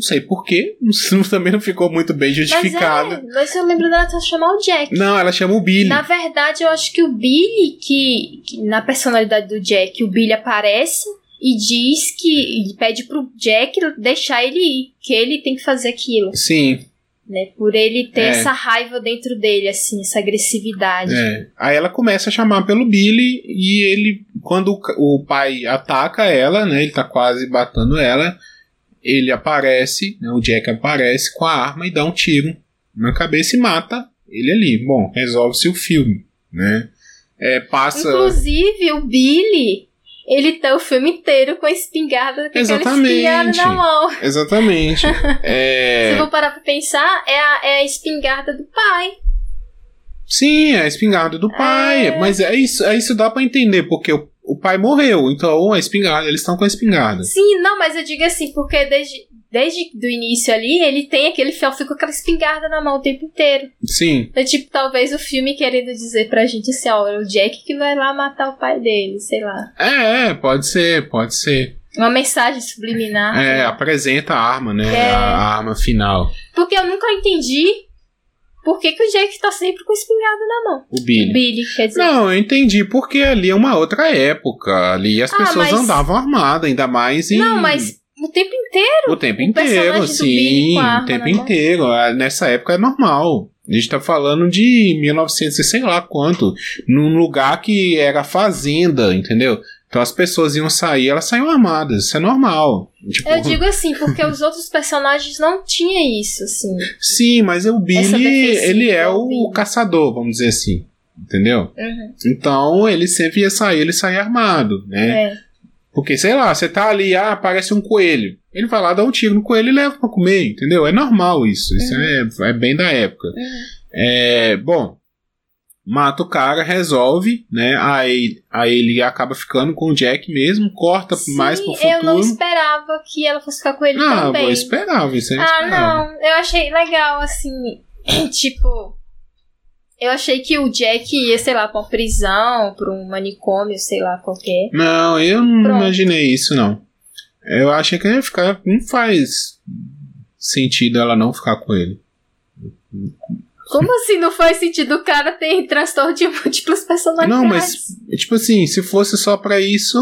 Não sei porquê, <laughs> também não ficou muito bem justificado. Mas, é, mas eu lembro dela chamar o Jack. Não, ela chama o Billy. Na verdade, eu acho que o Billy, que, que na personalidade do Jack, o Billy aparece e diz que e pede pro Jack deixar ele ir, que ele tem que fazer aquilo. Sim. Né, por ele ter é. essa raiva dentro dele, assim, essa agressividade. É. Aí ela começa a chamar pelo Billy e ele, quando o, pai ataca ela, né, ele tá quase batendo ela, ele aparece, né, o Jack aparece com a arma e dá um tiro na cabeça e mata ele ali. Bom, resolve-se o filme, né? É, passa. Inclusive, o Billy ele tá o filme inteiro com a espingarda, com Exatamente. espingarda na mão. Exatamente. <laughs> é... Se eu for parar pra pensar, é a, é a espingarda do pai. Sim, é a espingarda do pai. É... Mas é isso, é isso dá para entender, porque o, o pai morreu, então a espingarda, eles estão com a espingarda. Sim, não, mas eu digo assim, porque desde desde do início ali, ele tem aquele fiel, fica com aquela espingarda na mão o tempo inteiro. Sim. É tipo, talvez o filme querendo dizer pra gente assim, ó, é o Jack que vai lá matar o pai dele, sei lá. É, é pode ser, pode ser. Uma mensagem subliminar. É, né? apresenta a arma, né? É... A arma final. Porque eu nunca entendi por que, que o Jack tá sempre com espingarda na mão? O Billy. O Billy, quer dizer. Não, eu entendi, porque ali é uma outra época. Ali as ah, pessoas mas... andavam armadas, ainda mais em. Não, mas o tempo inteiro. O tempo inteiro, sim. O tempo inteiro. Ah, nessa época é normal. A gente tá falando de 1900 e sei lá quanto. Num lugar que era fazenda, entendeu? Então as pessoas iam sair, elas saíam armadas, isso é normal. Tipo... Eu digo assim, porque os outros personagens não tinham isso, assim. Sim, mas o Billy, ele é o Billy. caçador, vamos dizer assim. Entendeu? Uhum. Então ele sempre ia sair, ele saía armado, né? É. Porque, sei lá, você tá ali, ah, aparece um coelho. Ele vai lá, dá um tiro no coelho e leva pra comer, entendeu? É normal isso. Isso uhum. é, é bem da época. Uhum. É, bom, mata o cara, resolve, né? Aí, aí ele acaba ficando com o Jack mesmo, corta Sim, mais pro futuro. Eu não esperava que ela fosse ficar com ele ah, também. Ah, eu esperava, isso aí Ah, esperava. não, eu achei legal, assim, <clears throat> tipo, eu achei que o Jack ia, sei lá, pra uma prisão, pra um manicômio, sei lá, qualquer. Não, eu não Pronto. imaginei isso, não. Eu achei que ia ficar. Não faz sentido ela não ficar com ele. Como assim não faz sentido? O cara tem transtorno de múltiplas personalidades. Não, mas, tipo assim, se fosse só pra isso,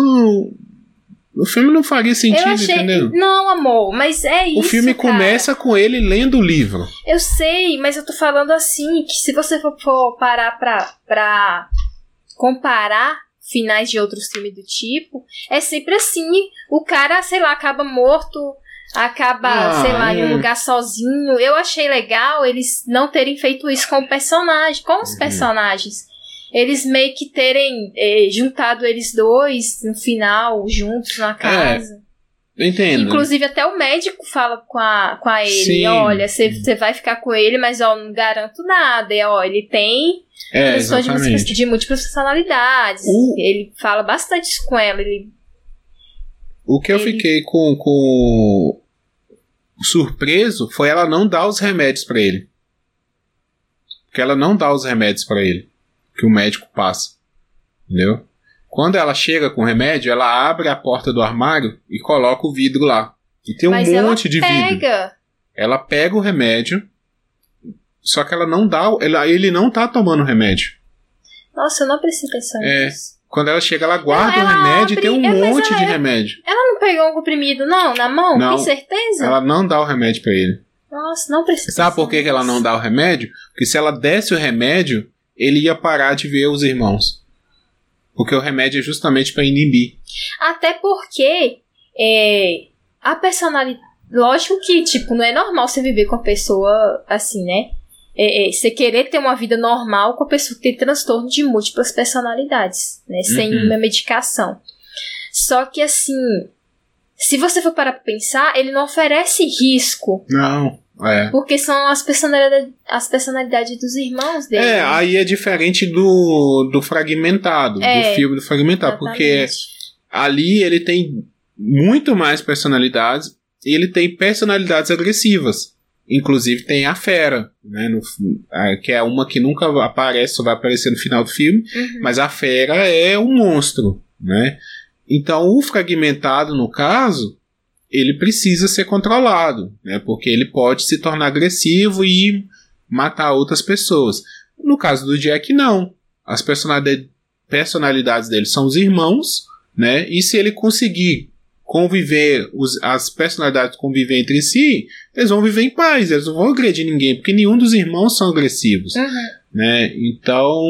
o filme não faria sentido, achei... entendeu? Não, amor, mas é isso. O filme cara. começa com ele lendo o livro. Eu sei, mas eu tô falando assim, que se você for, for parar pra, pra comparar finais de outros filmes do tipo, é sempre assim. O cara, sei lá, acaba morto, acaba, ah, sei lá, é. em um é. lugar sozinho. Eu achei legal eles não terem feito isso com o personagem, com os uhum. personagens. Eles meio que terem eh, juntado eles dois no final, juntos na é, casa. É, entendo. Inclusive, até o médico fala com a, com a ele: Sim. olha, você vai ficar com ele, mas ó, não garanto nada. E, ó, ele tem é, questões de, de múltiplas personalidades. O... Ele fala bastante isso com ela. Ele... O que eu ele... fiquei com, com surpreso foi ela não dar os remédios para ele. Porque ela não dá os remédios para ele que o médico passa. Entendeu? Quando ela chega com o remédio, ela abre a porta do armário e coloca o vidro lá. E tem um Mas monte de pega. vidro. Ela pega o remédio, só que ela não dá. Ela, ele não tá tomando remédio. Nossa, eu não preciso pensar é, nisso. Quando ela chega, ela guarda não, ela o remédio abre, e tem um é, monte de remédio. Ela não pegou um comprimido, não, na mão? Não, tem certeza? Ela não dá o remédio para ele. Nossa, não precisa. Sabe por que, que ela não dá o remédio? Porque se ela desse o remédio, ele ia parar de ver os irmãos. Porque o remédio é justamente para inibir. Até porque é, a personalidade. Lógico que, tipo, não é normal você viver com a pessoa assim, né? É, é, você querer ter uma vida normal com a pessoa que tem transtorno de múltiplas personalidades, né? Sem uhum. uma medicação. Só que, assim, se você for parar pra pensar, ele não oferece risco. Não. É. Porque são as personalidades, as personalidades dos irmãos dele. É, aí é diferente do, do fragmentado, é, do filme do fragmentado. Exatamente. Porque ali ele tem muito mais personalidades e ele tem personalidades agressivas. Inclusive tem a fera, né, no, que é uma que nunca aparece, só vai aparecer no final do filme, uhum. mas a fera é um monstro, né? Então o fragmentado, no caso, ele precisa ser controlado, né? Porque ele pode se tornar agressivo e matar outras pessoas. No caso do Jack, não. As personalidades dele são os irmãos, né? E se ele conseguir conviver, os, as personalidades conviver entre si, eles vão viver em paz, eles não vão agredir ninguém, porque nenhum dos irmãos são agressivos. Uhum. Né? Então,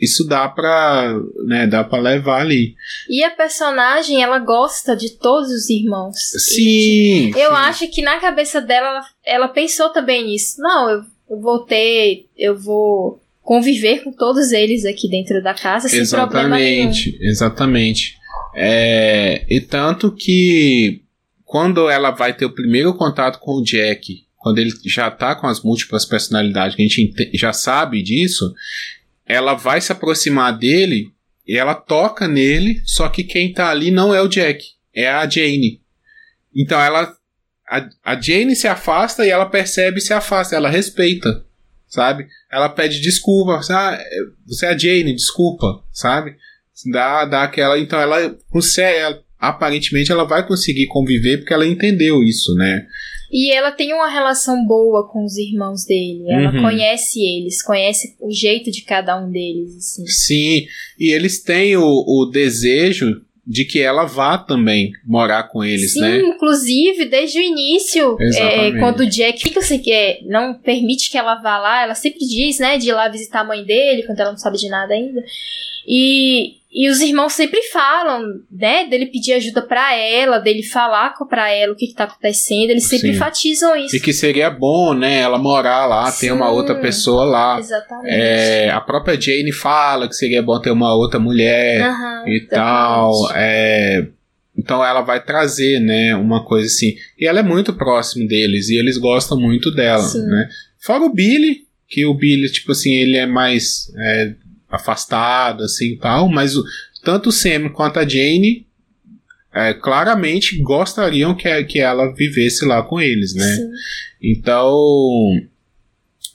isso dá pra, né, dá pra levar ali. E a personagem, ela gosta de todos os irmãos. Sim. eu sim. acho que na cabeça dela, ela, ela pensou também nisso. Não, eu, eu vou ter, eu vou conviver com todos eles aqui dentro da casa sem exatamente, problema nenhum. Exatamente. É, e tanto que quando ela vai ter o primeiro contato com o Jack, quando ele já tá com as múltiplas personalidades, que a gente já sabe disso, ela vai se aproximar dele e ela toca nele, só que quem tá ali não é o Jack, é a Jane. Então ela. A, a Jane se afasta e ela percebe e se afasta, ela respeita, sabe? Ela pede desculpa, ah, você é a Jane, desculpa, sabe? Dá, dá aquela. Então ela consegue. Aparentemente ela vai conseguir conviver porque ela entendeu isso, né? E ela tem uma relação boa com os irmãos dele. Ela uhum. conhece eles, conhece o jeito de cada um deles. Assim. Sim, e eles têm o, o desejo de que ela vá também morar com eles, Sim, né? inclusive, desde o início, é, quando o Jack fica assim, que não permite que ela vá lá, ela sempre diz, né, de ir lá visitar a mãe dele, quando ela não sabe de nada ainda. E, e os irmãos sempre falam, né, dele pedir ajuda para ela, dele falar para ela o que, que tá acontecendo, eles sempre Sim. enfatizam isso. E que seria bom, né, ela morar lá, Sim, ter uma outra pessoa lá. Exatamente. É, a própria Jane fala que seria bom ter uma outra mulher uhum, e exatamente. tal. É, então ela vai trazer, né, uma coisa assim. E ela é muito próxima deles e eles gostam muito dela, Sim. né. Fora o Billy, que o Billy, tipo assim, ele é mais é, afastado, assim tal, mas o, tanto o Sam quanto a Jane é, claramente gostariam que, que ela vivesse lá com eles, né? Sim. Então,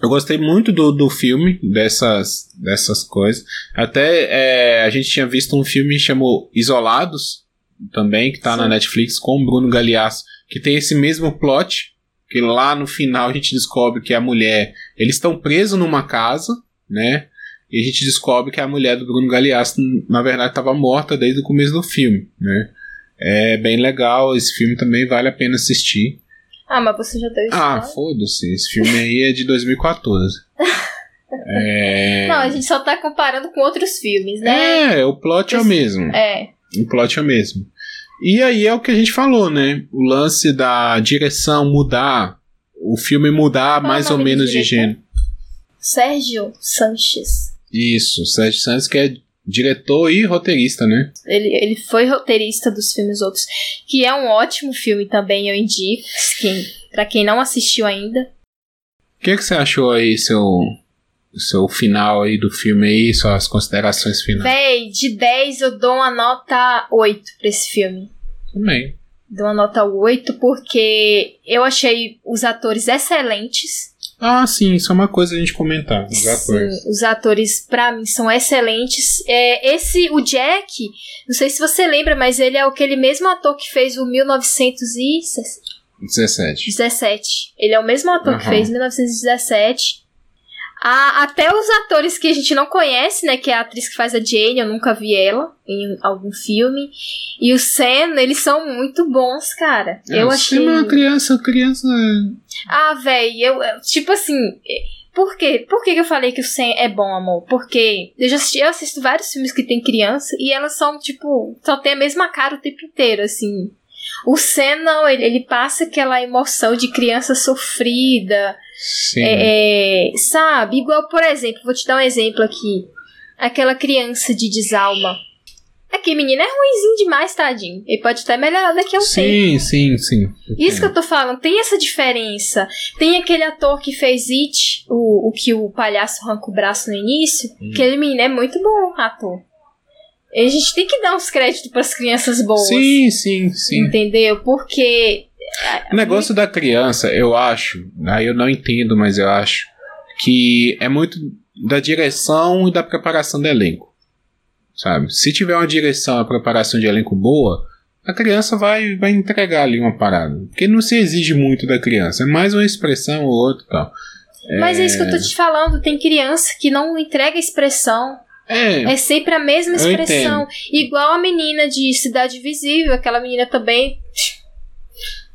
eu gostei muito do, do filme, dessas, dessas coisas. Até é, a gente tinha visto um filme chamado Isolados, também, que tá Sim. na Netflix, com o Bruno Galeasso, que tem esse mesmo plot, que lá no final a gente descobre que a mulher. Eles estão presos numa casa, né? E a gente descobre que a mulher do Bruno Galeasso, na verdade, estava morta desde o começo do filme, né? É bem legal, esse filme também vale a pena assistir. Ah, mas você já deu Ah, foda-se, esse filme aí é de 2014. <laughs> é... Não, a gente só tá comparando com outros filmes, né? É, o plot é o mesmo. É. O plot é o mesmo. E aí é o que a gente falou, né? O lance da direção mudar, o filme mudar Qual mais ou menos de gênero. Sérgio Sanches. Isso, Sérgio Sanches que é diretor e roteirista, né? Ele, ele foi roteirista dos filmes outros, que é um ótimo filme também, eu indico, quem, pra quem não assistiu ainda. O que, que você achou aí, seu, seu final aí do filme aí, suas considerações finais? Véi, de 10 eu dou uma nota 8 pra esse filme. Também. Dou uma nota 8 porque eu achei os atores excelentes. Ah, sim, isso é uma coisa a gente comentar. Os sim, atores. Os atores, pra mim, são excelentes. É, esse, o Jack, não sei se você lembra, mas ele é aquele mesmo ator que fez o 1917. 17. Ele é o mesmo ator uhum. que fez 1917. A, até os atores que a gente não conhece, né? Que é a atriz que faz a Jane, eu nunca vi ela em algum filme. E o Sam, eles são muito bons, cara. É, eu achei. uma criança, criança. Ah, velho, eu. Tipo assim. Por quê? Por que eu falei que o Sam é bom, amor? Porque eu já assisti, eu assisto vários filmes que tem criança e elas são, tipo, só tem a mesma cara o tempo inteiro, assim. O Sam não, ele, ele passa aquela emoção de criança sofrida, Sim. É, é, sabe? Igual, por exemplo, vou te dar um exemplo aqui. Aquela criança de desalma. Aquele menino é ruimzinho demais, tadinho. Ele pode até melhorar daqui a um sim, tempo. Sim, sim, sim. Isso que eu tô falando, tem essa diferença. Tem aquele ator que fez It, o, o que o palhaço arranca o braço no início. Hum. Aquele menino é muito bom, ator. A gente tem que dar uns créditos para as crianças boas. Sim, sim, sim. Entendeu? Porque o negócio da criança, eu acho, aí eu não entendo, mas eu acho que é muito da direção e da preparação do elenco. Sabe? Se tiver uma direção, a preparação de elenco boa, a criança vai, vai entregar ali uma parada. Porque não se exige muito da criança, é mais uma expressão ou outra tal. Mas é... é isso que eu tô te falando, tem criança que não entrega expressão. É, é sempre a mesma expressão. Igual a menina de Cidade Visível, aquela menina também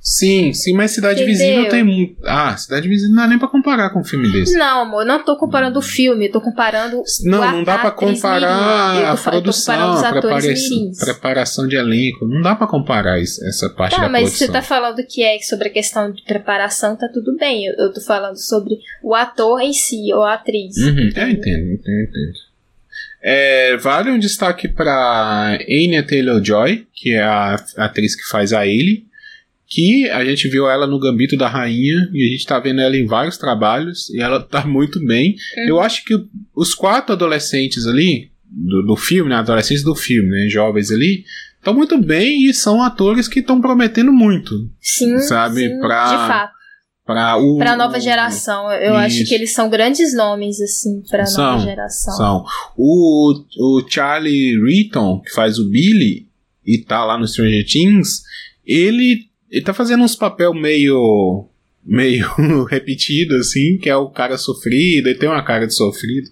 Sim, sim, mas Cidade Entendeu? Visível tem muito. Ah, Cidade Visível não é nem pra comparar com um filme desse. Não, amor, não tô comparando o filme, eu tô comparando. Não, não dá pra comparar a produção, a preparação, preparação de elenco. Não dá pra comparar essa parte tá, da mas produção. você tá falando que é sobre a questão de preparação, tá tudo bem. Eu, eu tô falando sobre o ator em si, ou a atriz. Uhum, eu entendo, entendo, entendo. É, vale um destaque para Anya Taylor-Joy, que é a atriz que faz a Ellie que a gente viu ela no Gambito da Rainha e a gente tá vendo ela em vários trabalhos e ela tá muito bem. Uhum. Eu acho que os quatro adolescentes ali do, do filme, né, adolescentes do filme, né, jovens ali, estão muito bem e são atores que estão prometendo muito. Sim, sabe, sim, pra, de fato. Pra, o, pra nova geração. Eu isso. acho que eles são grandes nomes, assim, pra são, nova geração. São. O, o Charlie Reaton, que faz o Billy e tá lá no Stranger Things, ele ele tá fazendo uns papel meio. meio <laughs> repetido, assim, que é o cara sofrido, ele tem uma cara de sofrido.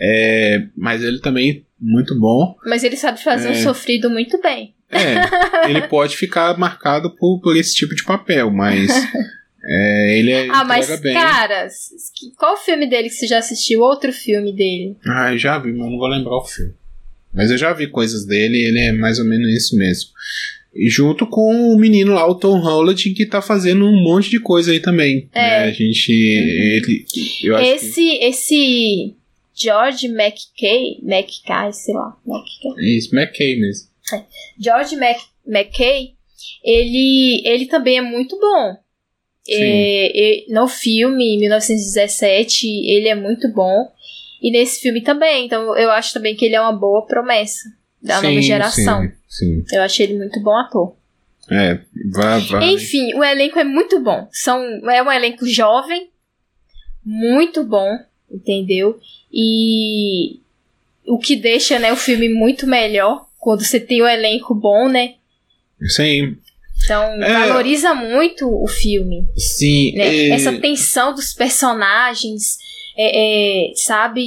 É, mas ele também muito bom. Mas ele sabe fazer é, um sofrido muito bem. É, ele <laughs> pode ficar marcado por, por esse tipo de papel, mas <laughs> é, ele é. Ah, mas bem. cara, qual o filme dele que você já assistiu? Outro filme dele? Ah, eu já vi, mas não vou lembrar o filme. Mas eu já vi coisas dele ele é mais ou menos isso mesmo junto com o menino lá, o Tom Holland, que tá fazendo um monte de coisa aí também. É. Né? A gente. Ele, eu esse, que... esse George McKay, McKay, sei lá. McKay. Isso, McKay mesmo. É. George Mac, McKay, ele, ele também é muito bom. É, no filme, 1917, ele é muito bom. E nesse filme também. Então eu acho também que ele é uma boa promessa da sim, nova geração. Sim. Sim. Eu achei ele muito bom ator. É, vai, vai. Enfim, o elenco é muito bom. São, é um elenco jovem, muito bom, entendeu? E o que deixa né, o filme muito melhor quando você tem o um elenco bom, né? Sim. Então, é, valoriza muito o filme. Sim. Né? É... Essa tensão dos personagens, é, é sabe?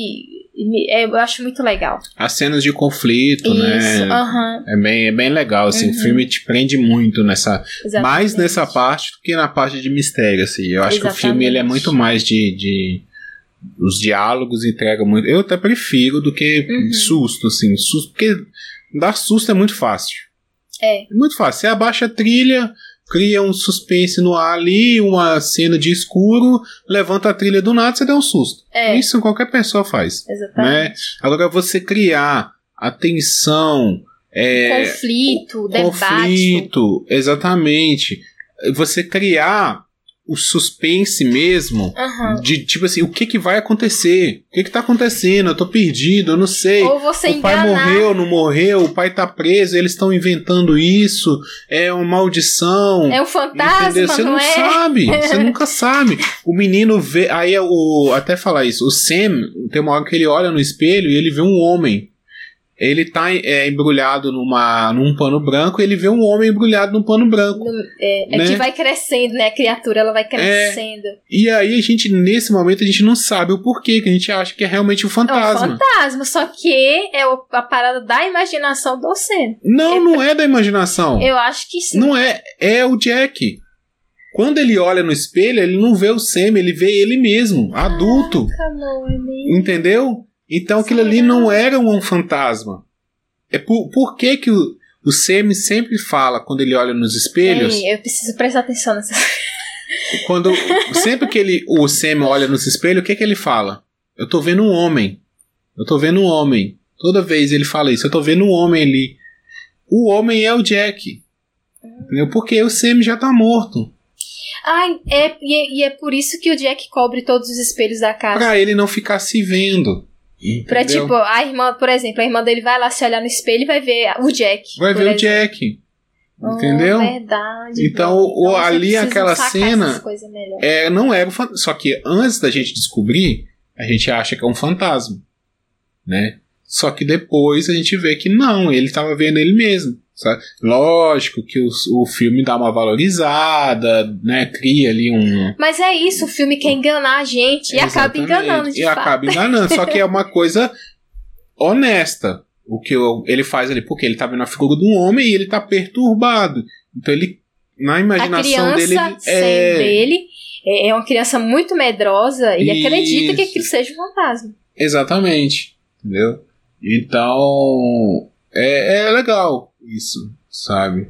É, eu acho muito legal. As cenas de conflito, Isso, né? Uh -huh. é, bem, é bem legal, assim. Uh -huh. O filme te prende muito nessa. Exatamente. Mais nessa parte do que na parte de mistério, assim. Eu acho Exatamente. que o filme ele é muito mais de, de os diálogos entregam muito. Eu até prefiro do que uhum. susto, assim. Susto, porque dar susto é muito fácil. É. é muito fácil. Você abaixa a trilha, cria um suspense no ar ali, uma cena de escuro, levanta a trilha do nada, você dá um susto. É. Isso qualquer pessoa faz. Exatamente. Né? Agora você criar a tensão. É, conflito, conflito, debate. exatamente. Você criar o suspense mesmo uhum. de tipo assim, o que que vai acontecer? O que que tá acontecendo? Eu tô perdido, eu não sei. Ou você o pai enganar. morreu, não morreu, o pai tá preso, eles estão inventando isso, é uma maldição. É um fantasma, entendeu? Você não, não é? sabe, você <laughs> nunca sabe. O menino vê, aí é o até falar isso, o Sam, tem uma hora que ele olha no espelho e ele vê um homem ele tá é, embrulhado numa, num pano branco e ele vê um homem embrulhado num pano branco. É, é né? que vai crescendo, né? A criatura ela vai crescendo. É, e aí a gente, nesse momento, a gente não sabe o porquê, que a gente acha que é realmente um fantasma. É um fantasma, só que é a parada da imaginação do Sen. Não, é não é da imaginação. Eu acho que sim. Não é, é o Jack. Quando ele olha no espelho, ele não vê o Sam, ele vê ele mesmo, adulto. Caraca, Entendeu? Então aquilo ali não era um fantasma. É por, por que, que o, o Semi sempre fala quando ele olha nos espelhos? Ei, eu preciso prestar atenção nessa. <laughs> Quando sempre que ele o Semi olha nos espelhos, o que que ele fala? Eu tô vendo um homem. Eu tô vendo um homem. Toda vez ele fala isso. Eu tô vendo um homem ali. O homem é o Jack. Entendeu? Porque o Semi já tá morto. Ah, é, e, é, e é por isso que o Jack cobre todos os espelhos da casa. Pra ele não ficar se vendo. Entendeu? Pra tipo, a irmã, por exemplo, a irmã dele vai lá se olhar no espelho e vai ver o Jack. Vai ver exemplo. o Jack. Oh, entendeu? verdade. Então, o, ali aquela cena é, não era um Só que antes da gente descobrir, a gente acha que é um fantasma. Né? Só que depois a gente vê que não, ele estava vendo ele mesmo. Sabe? Lógico que o, o filme dá uma valorizada, né? Cria ali um. Mas é isso, o filme quer enganar a gente e acaba enganando, E fato. acaba enganando, só que é uma coisa honesta. O que eu, ele faz ali, porque ele tá vendo a figura de um homem e ele tá perturbado. Então ele, na imaginação a dele, ele é... dele é, é uma criança muito medrosa e isso. acredita que aquilo seja um fantasma. Exatamente, entendeu? Então, é, é legal isso, sabe?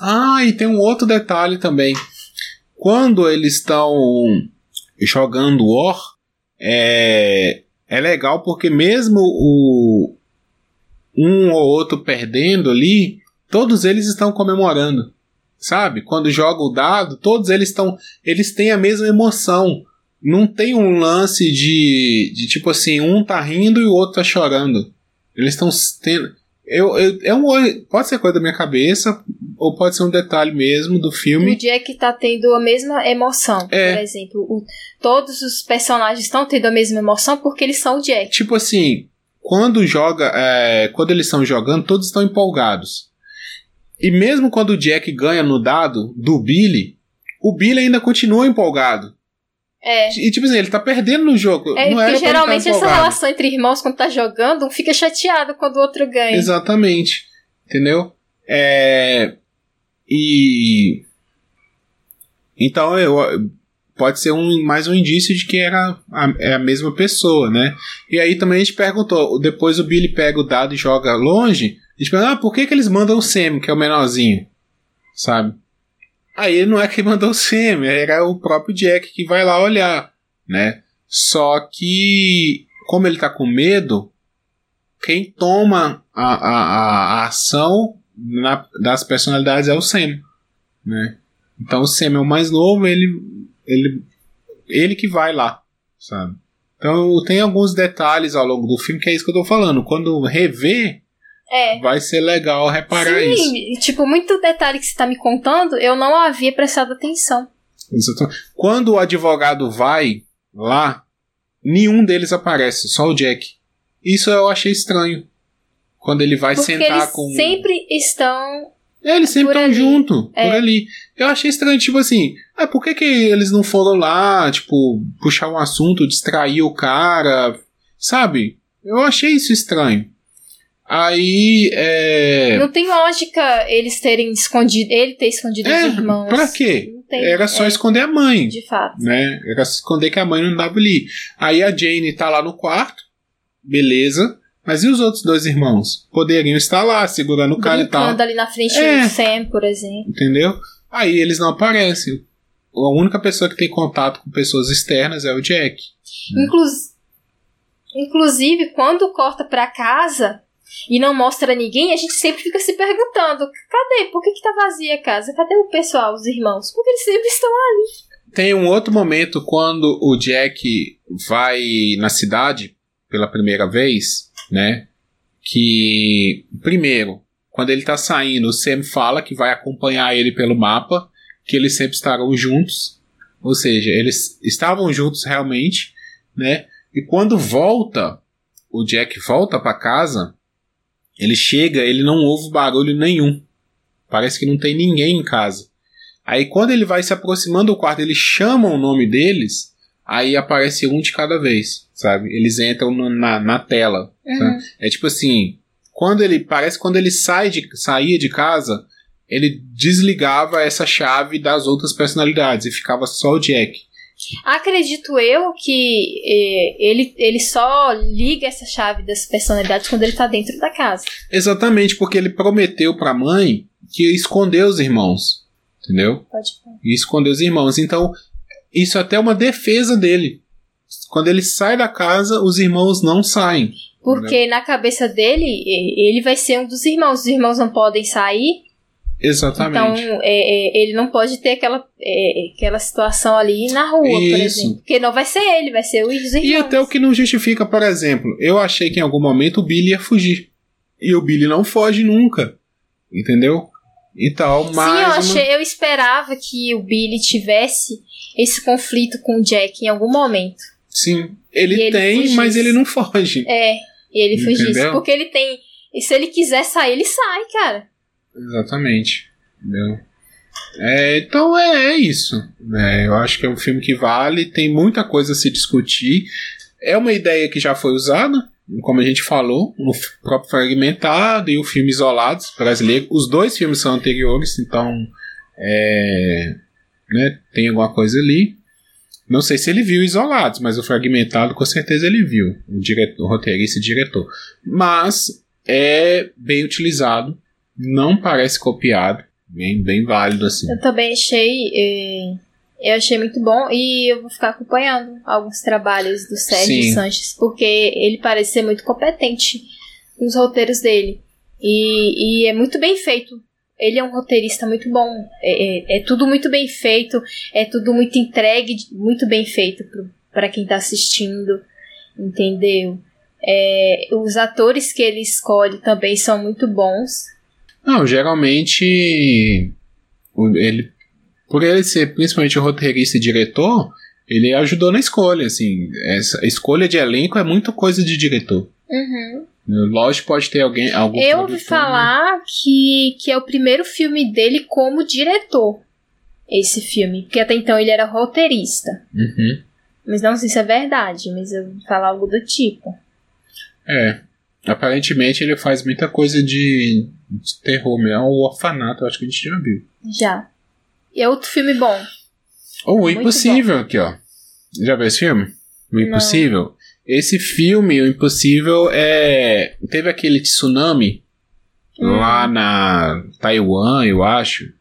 Ah, e tem um outro detalhe também. Quando eles estão jogando War, é, é legal porque mesmo o um ou outro perdendo ali, todos eles estão comemorando. Sabe? Quando joga o dado, todos eles estão. Eles têm a mesma emoção. Não tem um lance de, de tipo assim, um tá rindo e o outro tá chorando. Eles estão tendo. Eu, eu, é um, pode ser coisa da minha cabeça, ou pode ser um detalhe mesmo do filme. O Jack tá tendo a mesma emoção, é. por exemplo. O, todos os personagens estão tendo a mesma emoção porque eles são o Jack. Tipo assim, quando joga. É, quando eles estão jogando, todos estão empolgados. E mesmo quando o Jack ganha no dado do Billy, o Billy ainda continua empolgado. É. E tipo assim, ele tá perdendo no jogo. É, não porque geralmente essa relação entre irmãos, quando tá jogando, um fica chateado quando o outro ganha. Exatamente. Entendeu? É. E. Então, eu, pode ser um, mais um indício de que era a, é a mesma pessoa, né? E aí também a gente perguntou, depois o Billy pega o dado e joga longe, a gente pergunta, ah, por que, que eles mandam o Sam, que é o menorzinho? Sabe? Aí não é quem mandou o Sam, era o próprio Jack que vai lá olhar, né? Só que, como ele tá com medo, quem toma a, a, a ação na, das personalidades é o Sam, né? Então o Sam é o mais novo, ele, ele, ele que vai lá, sabe? Então tem alguns detalhes ao longo do filme que é isso que eu tô falando. Quando rever, é. Vai ser legal reparar Sim, isso. Sim, tipo, muito detalhe que você tá me contando, eu não havia prestado atenção. Quando o advogado vai lá, nenhum deles aparece, só o Jack. Isso eu achei estranho. Quando ele vai Porque sentar eles com. Sempre estão É, eles sempre estão junto, é. por ali. Eu achei estranho, tipo assim, ah, por que, que eles não foram lá, tipo, puxar um assunto, distrair o cara, sabe? Eu achei isso estranho. Aí, é... Não tem lógica eles terem escondido, ele ter escondido é, os irmãos. Pra quê? Tem, Era só é, esconder a mãe. De fato. Né? Era esconder que a mãe não dava ali. Aí a Jane tá lá no quarto, beleza. Mas e os outros dois irmãos? Poderiam estar lá, segurando o cara e tal. ali na frente é. do Sam, por exemplo. Entendeu? Aí eles não aparecem. A única pessoa que tem contato com pessoas externas é o Jack. Inclus... Inclusive, quando corta pra casa e não mostra ninguém, a gente sempre fica se perguntando: cadê? Por que, que tá vazia a casa? Cadê o pessoal, os irmãos? Porque eles sempre estão ali. Tem um outro momento quando o Jack vai na cidade pela primeira vez, né? Que, primeiro, quando ele tá saindo, o Sam fala que vai acompanhar ele pelo mapa, que eles sempre estarão juntos. Ou seja, eles estavam juntos realmente, né? E quando volta, o Jack volta para casa, ele chega, ele não ouve barulho nenhum. Parece que não tem ninguém em casa. Aí quando ele vai se aproximando do quarto, ele chama o nome deles, aí aparece um de cada vez, sabe? Eles entram no, na, na tela. Uhum. É tipo assim, quando ele parece quando ele sai de saía de casa, ele desligava essa chave das outras personalidades e ficava só o Jack. Acredito eu que eh, ele, ele só liga essa chave das personalidades quando ele tá dentro da casa. Exatamente, porque ele prometeu pra mãe que ia esconder os irmãos. Entendeu? Pode. E esconder os irmãos. Então, isso é até uma defesa dele. Quando ele sai da casa, os irmãos não saem. Porque na cabeça dele, ele vai ser um dos irmãos. Os irmãos não podem sair Exatamente. Então, é, é, ele não pode ter aquela, é, aquela situação ali na rua, Isso. por exemplo. Porque não vai ser ele, vai ser os irmãos. E até o que não justifica, por exemplo, eu achei que em algum momento o Billy ia fugir. E o Billy não foge nunca. Entendeu? E tal, mas. Sim, eu, achei, uma... eu esperava que o Billy tivesse esse conflito com o Jack em algum momento. Sim, ele, ele tem, fugisse. mas ele não foge. É, ele fugisse. Porque ele tem. E se ele quiser sair, ele sai, cara. Exatamente. Entendeu? É, então é, é isso. É, eu acho que é um filme que vale, tem muita coisa a se discutir. É uma ideia que já foi usada, como a gente falou, no próprio Fragmentado e o filme Isolados brasileiro. Os dois filmes são anteriores, então é, né, tem alguma coisa ali. Não sei se ele viu Isolados, mas o Fragmentado com certeza ele viu, o, diretor, o roteirista e diretor. Mas é bem utilizado não parece copiado. Bem, bem válido, assim. Eu também achei. Eh, eu achei muito bom e eu vou ficar acompanhando alguns trabalhos do Sérgio Sim. Sanches, porque ele parece ser muito competente nos roteiros dele. E, e é muito bem feito. Ele é um roteirista muito bom. É, é, é tudo muito bem feito, é tudo muito entregue, muito bem feito para quem está assistindo, entendeu? É, os atores que ele escolhe também são muito bons. Não, geralmente ele, por ele ser principalmente roteirista e diretor, ele ajudou na escolha, assim, essa escolha de elenco é muita coisa de diretor. Uhum. Lógico, pode ter alguém. Algum Eu ouvi falar né? que, que é o primeiro filme dele como diretor. Esse filme. Porque até então ele era roteirista. Uhum. Mas não sei se é verdade, mas eu vou falar algo do tipo. É. Aparentemente ele faz muita coisa de, de terror mesmo. O Orfanato, acho que a gente já viu. Já. E é outro filme bom. Ou O Impossível, aqui, ó. Já viu esse filme? O Impossível? Não. Esse filme, O Impossível, é. Teve aquele tsunami hum. lá na Taiwan, eu acho.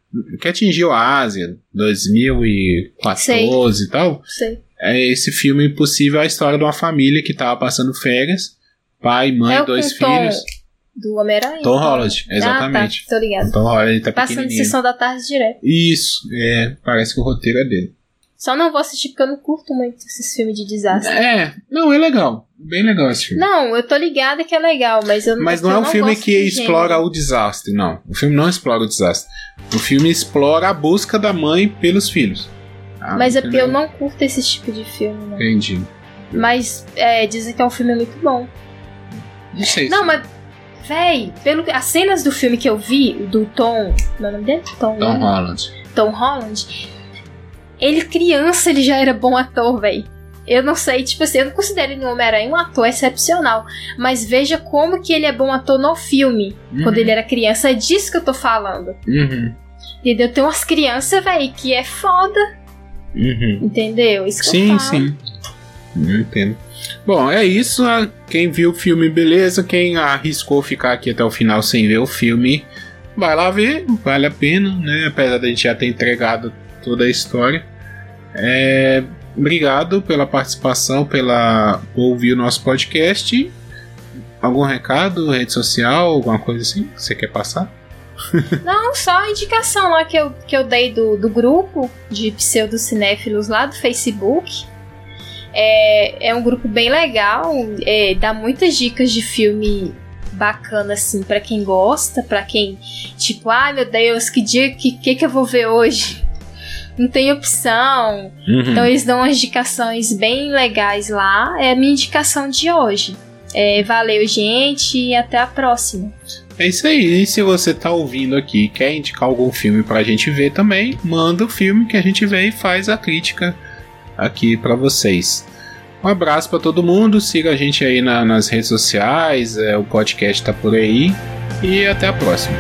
Que atingiu a Ásia, 2014 Sei. e tal. Sei. É esse filme Impossível é a história de uma família que tava passando férias pai, mãe, é dois filhos. do Homem-Aranha? Tom Holland, exatamente. Ah, tá, tô ligado. Tom Holland tá Passando sessão da tarde direto. Isso, é, parece que o roteiro é dele. Só não vou assistir porque eu não curto muito esses filmes de desastre. É, não, é legal. Bem legal esse filme. Não, eu tô ligada que é legal, mas eu Mas não é um não filme que explora gênero. o desastre, não. O filme não explora o desastre. O filme explora a busca da mãe pelos filhos. Ah, mas é porque eu não curto esse tipo de filme, né? Entendi. Mas é, dizem que é um filme muito bom. Não sei. Não, mas Véi, pelo as cenas do filme que eu vi, do Tom. Meu nome dele? Tom, Tom Holland. Tom Holland. Ele, criança, ele já era bom ator, véi. Eu não sei, tipo assim, eu não considero ele no Homem-Aranha um ator excepcional. Mas veja como que ele é bom ator no filme. Uhum. Quando ele era criança. É disso que eu tô falando. Uhum. Entendeu? Tem umas crianças, véi, que é foda. Uhum. Entendeu? Isso que sim, eu falo. sim. Eu entendo. Bom, é isso. Quem viu o filme, beleza. Quem arriscou ficar aqui até o final sem ver o filme, vai lá ver. Vale a pena, né? Apesar da gente já ter entregado toda a história. É, obrigado pela participação, pela ouvir o nosso podcast. Algum recado, rede social, alguma coisa assim que você quer passar? <laughs> Não, só a indicação lá que eu, que eu dei do, do grupo de pseudocinéfilos lá do Facebook. É, é um grupo bem legal, é, dá muitas dicas de filme bacana assim para quem gosta, para quem tipo, ai ah, meu Deus, que dia que, que que eu vou ver hoje? Não tem opção. Uhum. Então eles dão umas indicações bem legais lá. É a minha indicação de hoje. É, valeu, gente, e até a próxima. É isso aí. E se você tá ouvindo aqui e quer indicar algum filme pra gente ver também, manda o filme que a gente vê e faz a crítica aqui para vocês. Um abraço para todo mundo, siga a gente aí na, nas redes sociais, é, o podcast tá por aí e até a próxima.